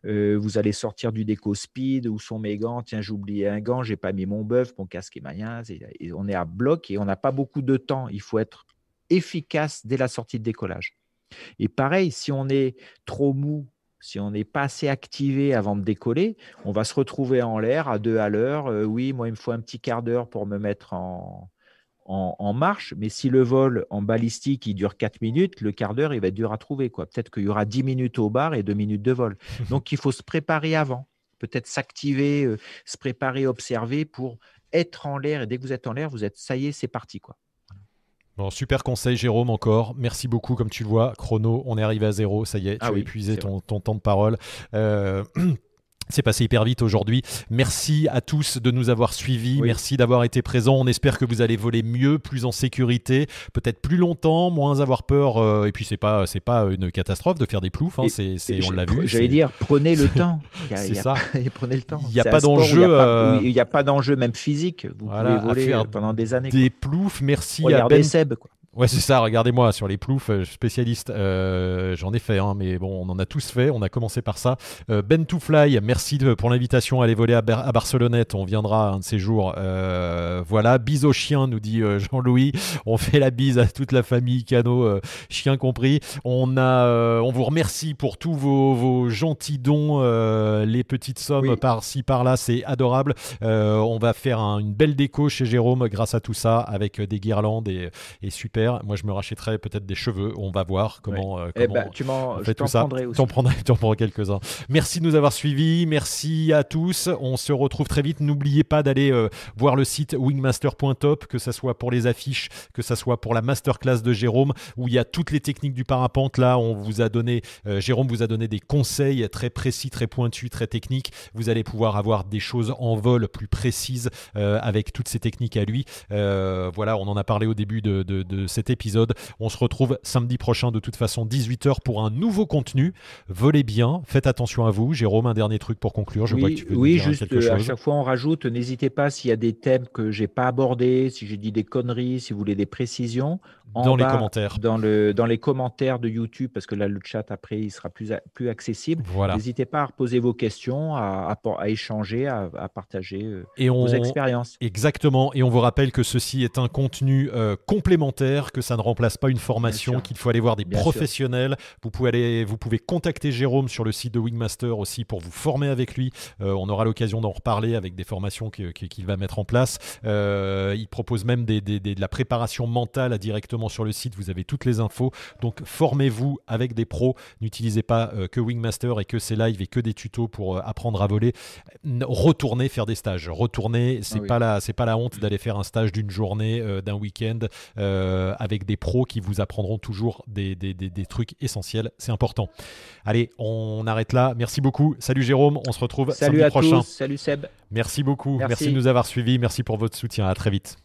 vous allez sortir du déco speed, où sont mes gants Tiens, j'ai oublié un gant, j'ai pas mis mon bœuf, mon casque est maillin. Et on est à bloc et on n'a pas beaucoup de temps. Il faut être efficace dès la sortie de décollage. Et pareil, si on est trop mou, si on n'est pas assez activé avant de décoller, on va se retrouver en l'air à deux à l'heure. Euh, oui, moi, il me faut un petit quart d'heure pour me mettre en, en, marche, mais si le vol en balistique il dure quatre minutes, le quart d'heure il va être dur à trouver. Peut-être qu'il y aura dix minutes au bar et deux minutes de vol. <laughs> Donc il faut se préparer avant, peut-être s'activer, euh, se préparer, observer pour être en l'air. Et dès que vous êtes en l'air, vous êtes ça y est, c'est parti. quoi super conseil, Jérôme, encore. Merci beaucoup. Comme tu le vois, chrono, on est arrivé à zéro. Ça y est, ah tu as épuisé ton, temps de parole. Euh, <clears throat> C'est passé hyper vite aujourd'hui. Merci à tous de nous avoir suivis. Merci d'avoir été présents. On espère que vous allez voler mieux, plus en sécurité, peut-être plus longtemps, moins avoir peur. Euh, et puis c'est pas c'est pas une catastrophe de faire des ploufs. Hein. c'est, on l'a vu. J'allais dire prenez le <laughs> temps. c'est ça. <laughs> prenez le temps. Il n'y a pas d'enjeu. Il n'y a, pas d'enjeu même physique. Vous pouvez voler pendant des années. Des ploufs. Merci à Ben. Seb, quoi. Ouais, c'est ça. Regardez-moi sur les ploufs, euh, spécialiste. Euh, j'en ai fait, hein, mais bon, on en a tous fait. On a commencé par ça. Euh, ben to Fly, merci pour l'invitation à aller voler à, Barcelonnette. On viendra un de ces jours. voilà. Bise au chien, nous dit Jean-Louis. On fait la bise à toute la famille, Cano, chien compris. On a, on vous remercie pour tous vos, gentils dons, les petites sommes par-ci par-là. C'est adorable. on va faire une belle déco chez Jérôme grâce à tout ça, avec des guirlandes et, et super. Moi, je me rachèterais peut-être des cheveux. On va voir comment, euh, eh ben, tu m'en, fait tout ça. Aussi. <laughs> T'en prendrais, prendrais quelques-uns. Merci de nous avoir suivis. Merci à tous. On se retrouve très vite. N'oubliez pas d'aller euh, voir le site wingmaster.top, que ce soit pour les affiches, que ce soit pour la masterclass de Jérôme, où il y a toutes les techniques du parapente. Là, on vous a donné, euh, Jérôme vous a donné des conseils très précis, très pointus, très techniques. Vous allez pouvoir avoir des choses en vol plus précises avec toutes ces techniques à lui. voilà, on en a parlé au début de, de, de cet épisode. On se retrouve samedi prochain de toute façon 18h pour un nouveau contenu. Volez bien, faites attention à vous. Jérôme, un dernier truc pour conclure. Je oui, vois que tu veux oui, dire juste quelque chose. à chaque fois on rajoute. N'hésitez pas s'il y a des thèmes que j'ai pas abordés, si j'ai dit des conneries, si vous voulez des précisions. Dans les commentaires. Dans, le, dans les commentaires de YouTube, parce que là le chat après il sera plus, plus accessible. Voilà. N'hésitez pas à poser vos questions, à, à, échanger, à, partager euh, vos expériences. Exactement. Et on vous rappelle que ceci est un contenu euh, complémentaire que ça ne remplace pas une formation, qu'il faut aller voir des professionnels. Vous pouvez, aller, vous pouvez contacter Jérôme sur le site de Wingmaster aussi pour vous former avec lui. on aura l'occasion d'en reparler avec des formations qu'il va mettre en place. il propose même des, de la préparation mentale directement sur le site. Vous avez toutes les infos. Donc formez-vous avec des pros. N'utilisez pas que Wingmaster et que ses lives et que des tutos pour apprendre à voler. Retournez faire des stages. Retournez. C'est ah pas la, c'est pas la honte d'aller faire un stage d'une journée, d'un week-end avec des pros qui vous apprendront toujours des, des, des trucs essentiels. C'est important. Allez, on arrête là. Merci beaucoup. Salut Jérôme. On se retrouve Salut samedi prochain. Salut Seb. Merci beaucoup. Merci. Merci de nous avoir suivis. Merci pour votre soutien. À très vite.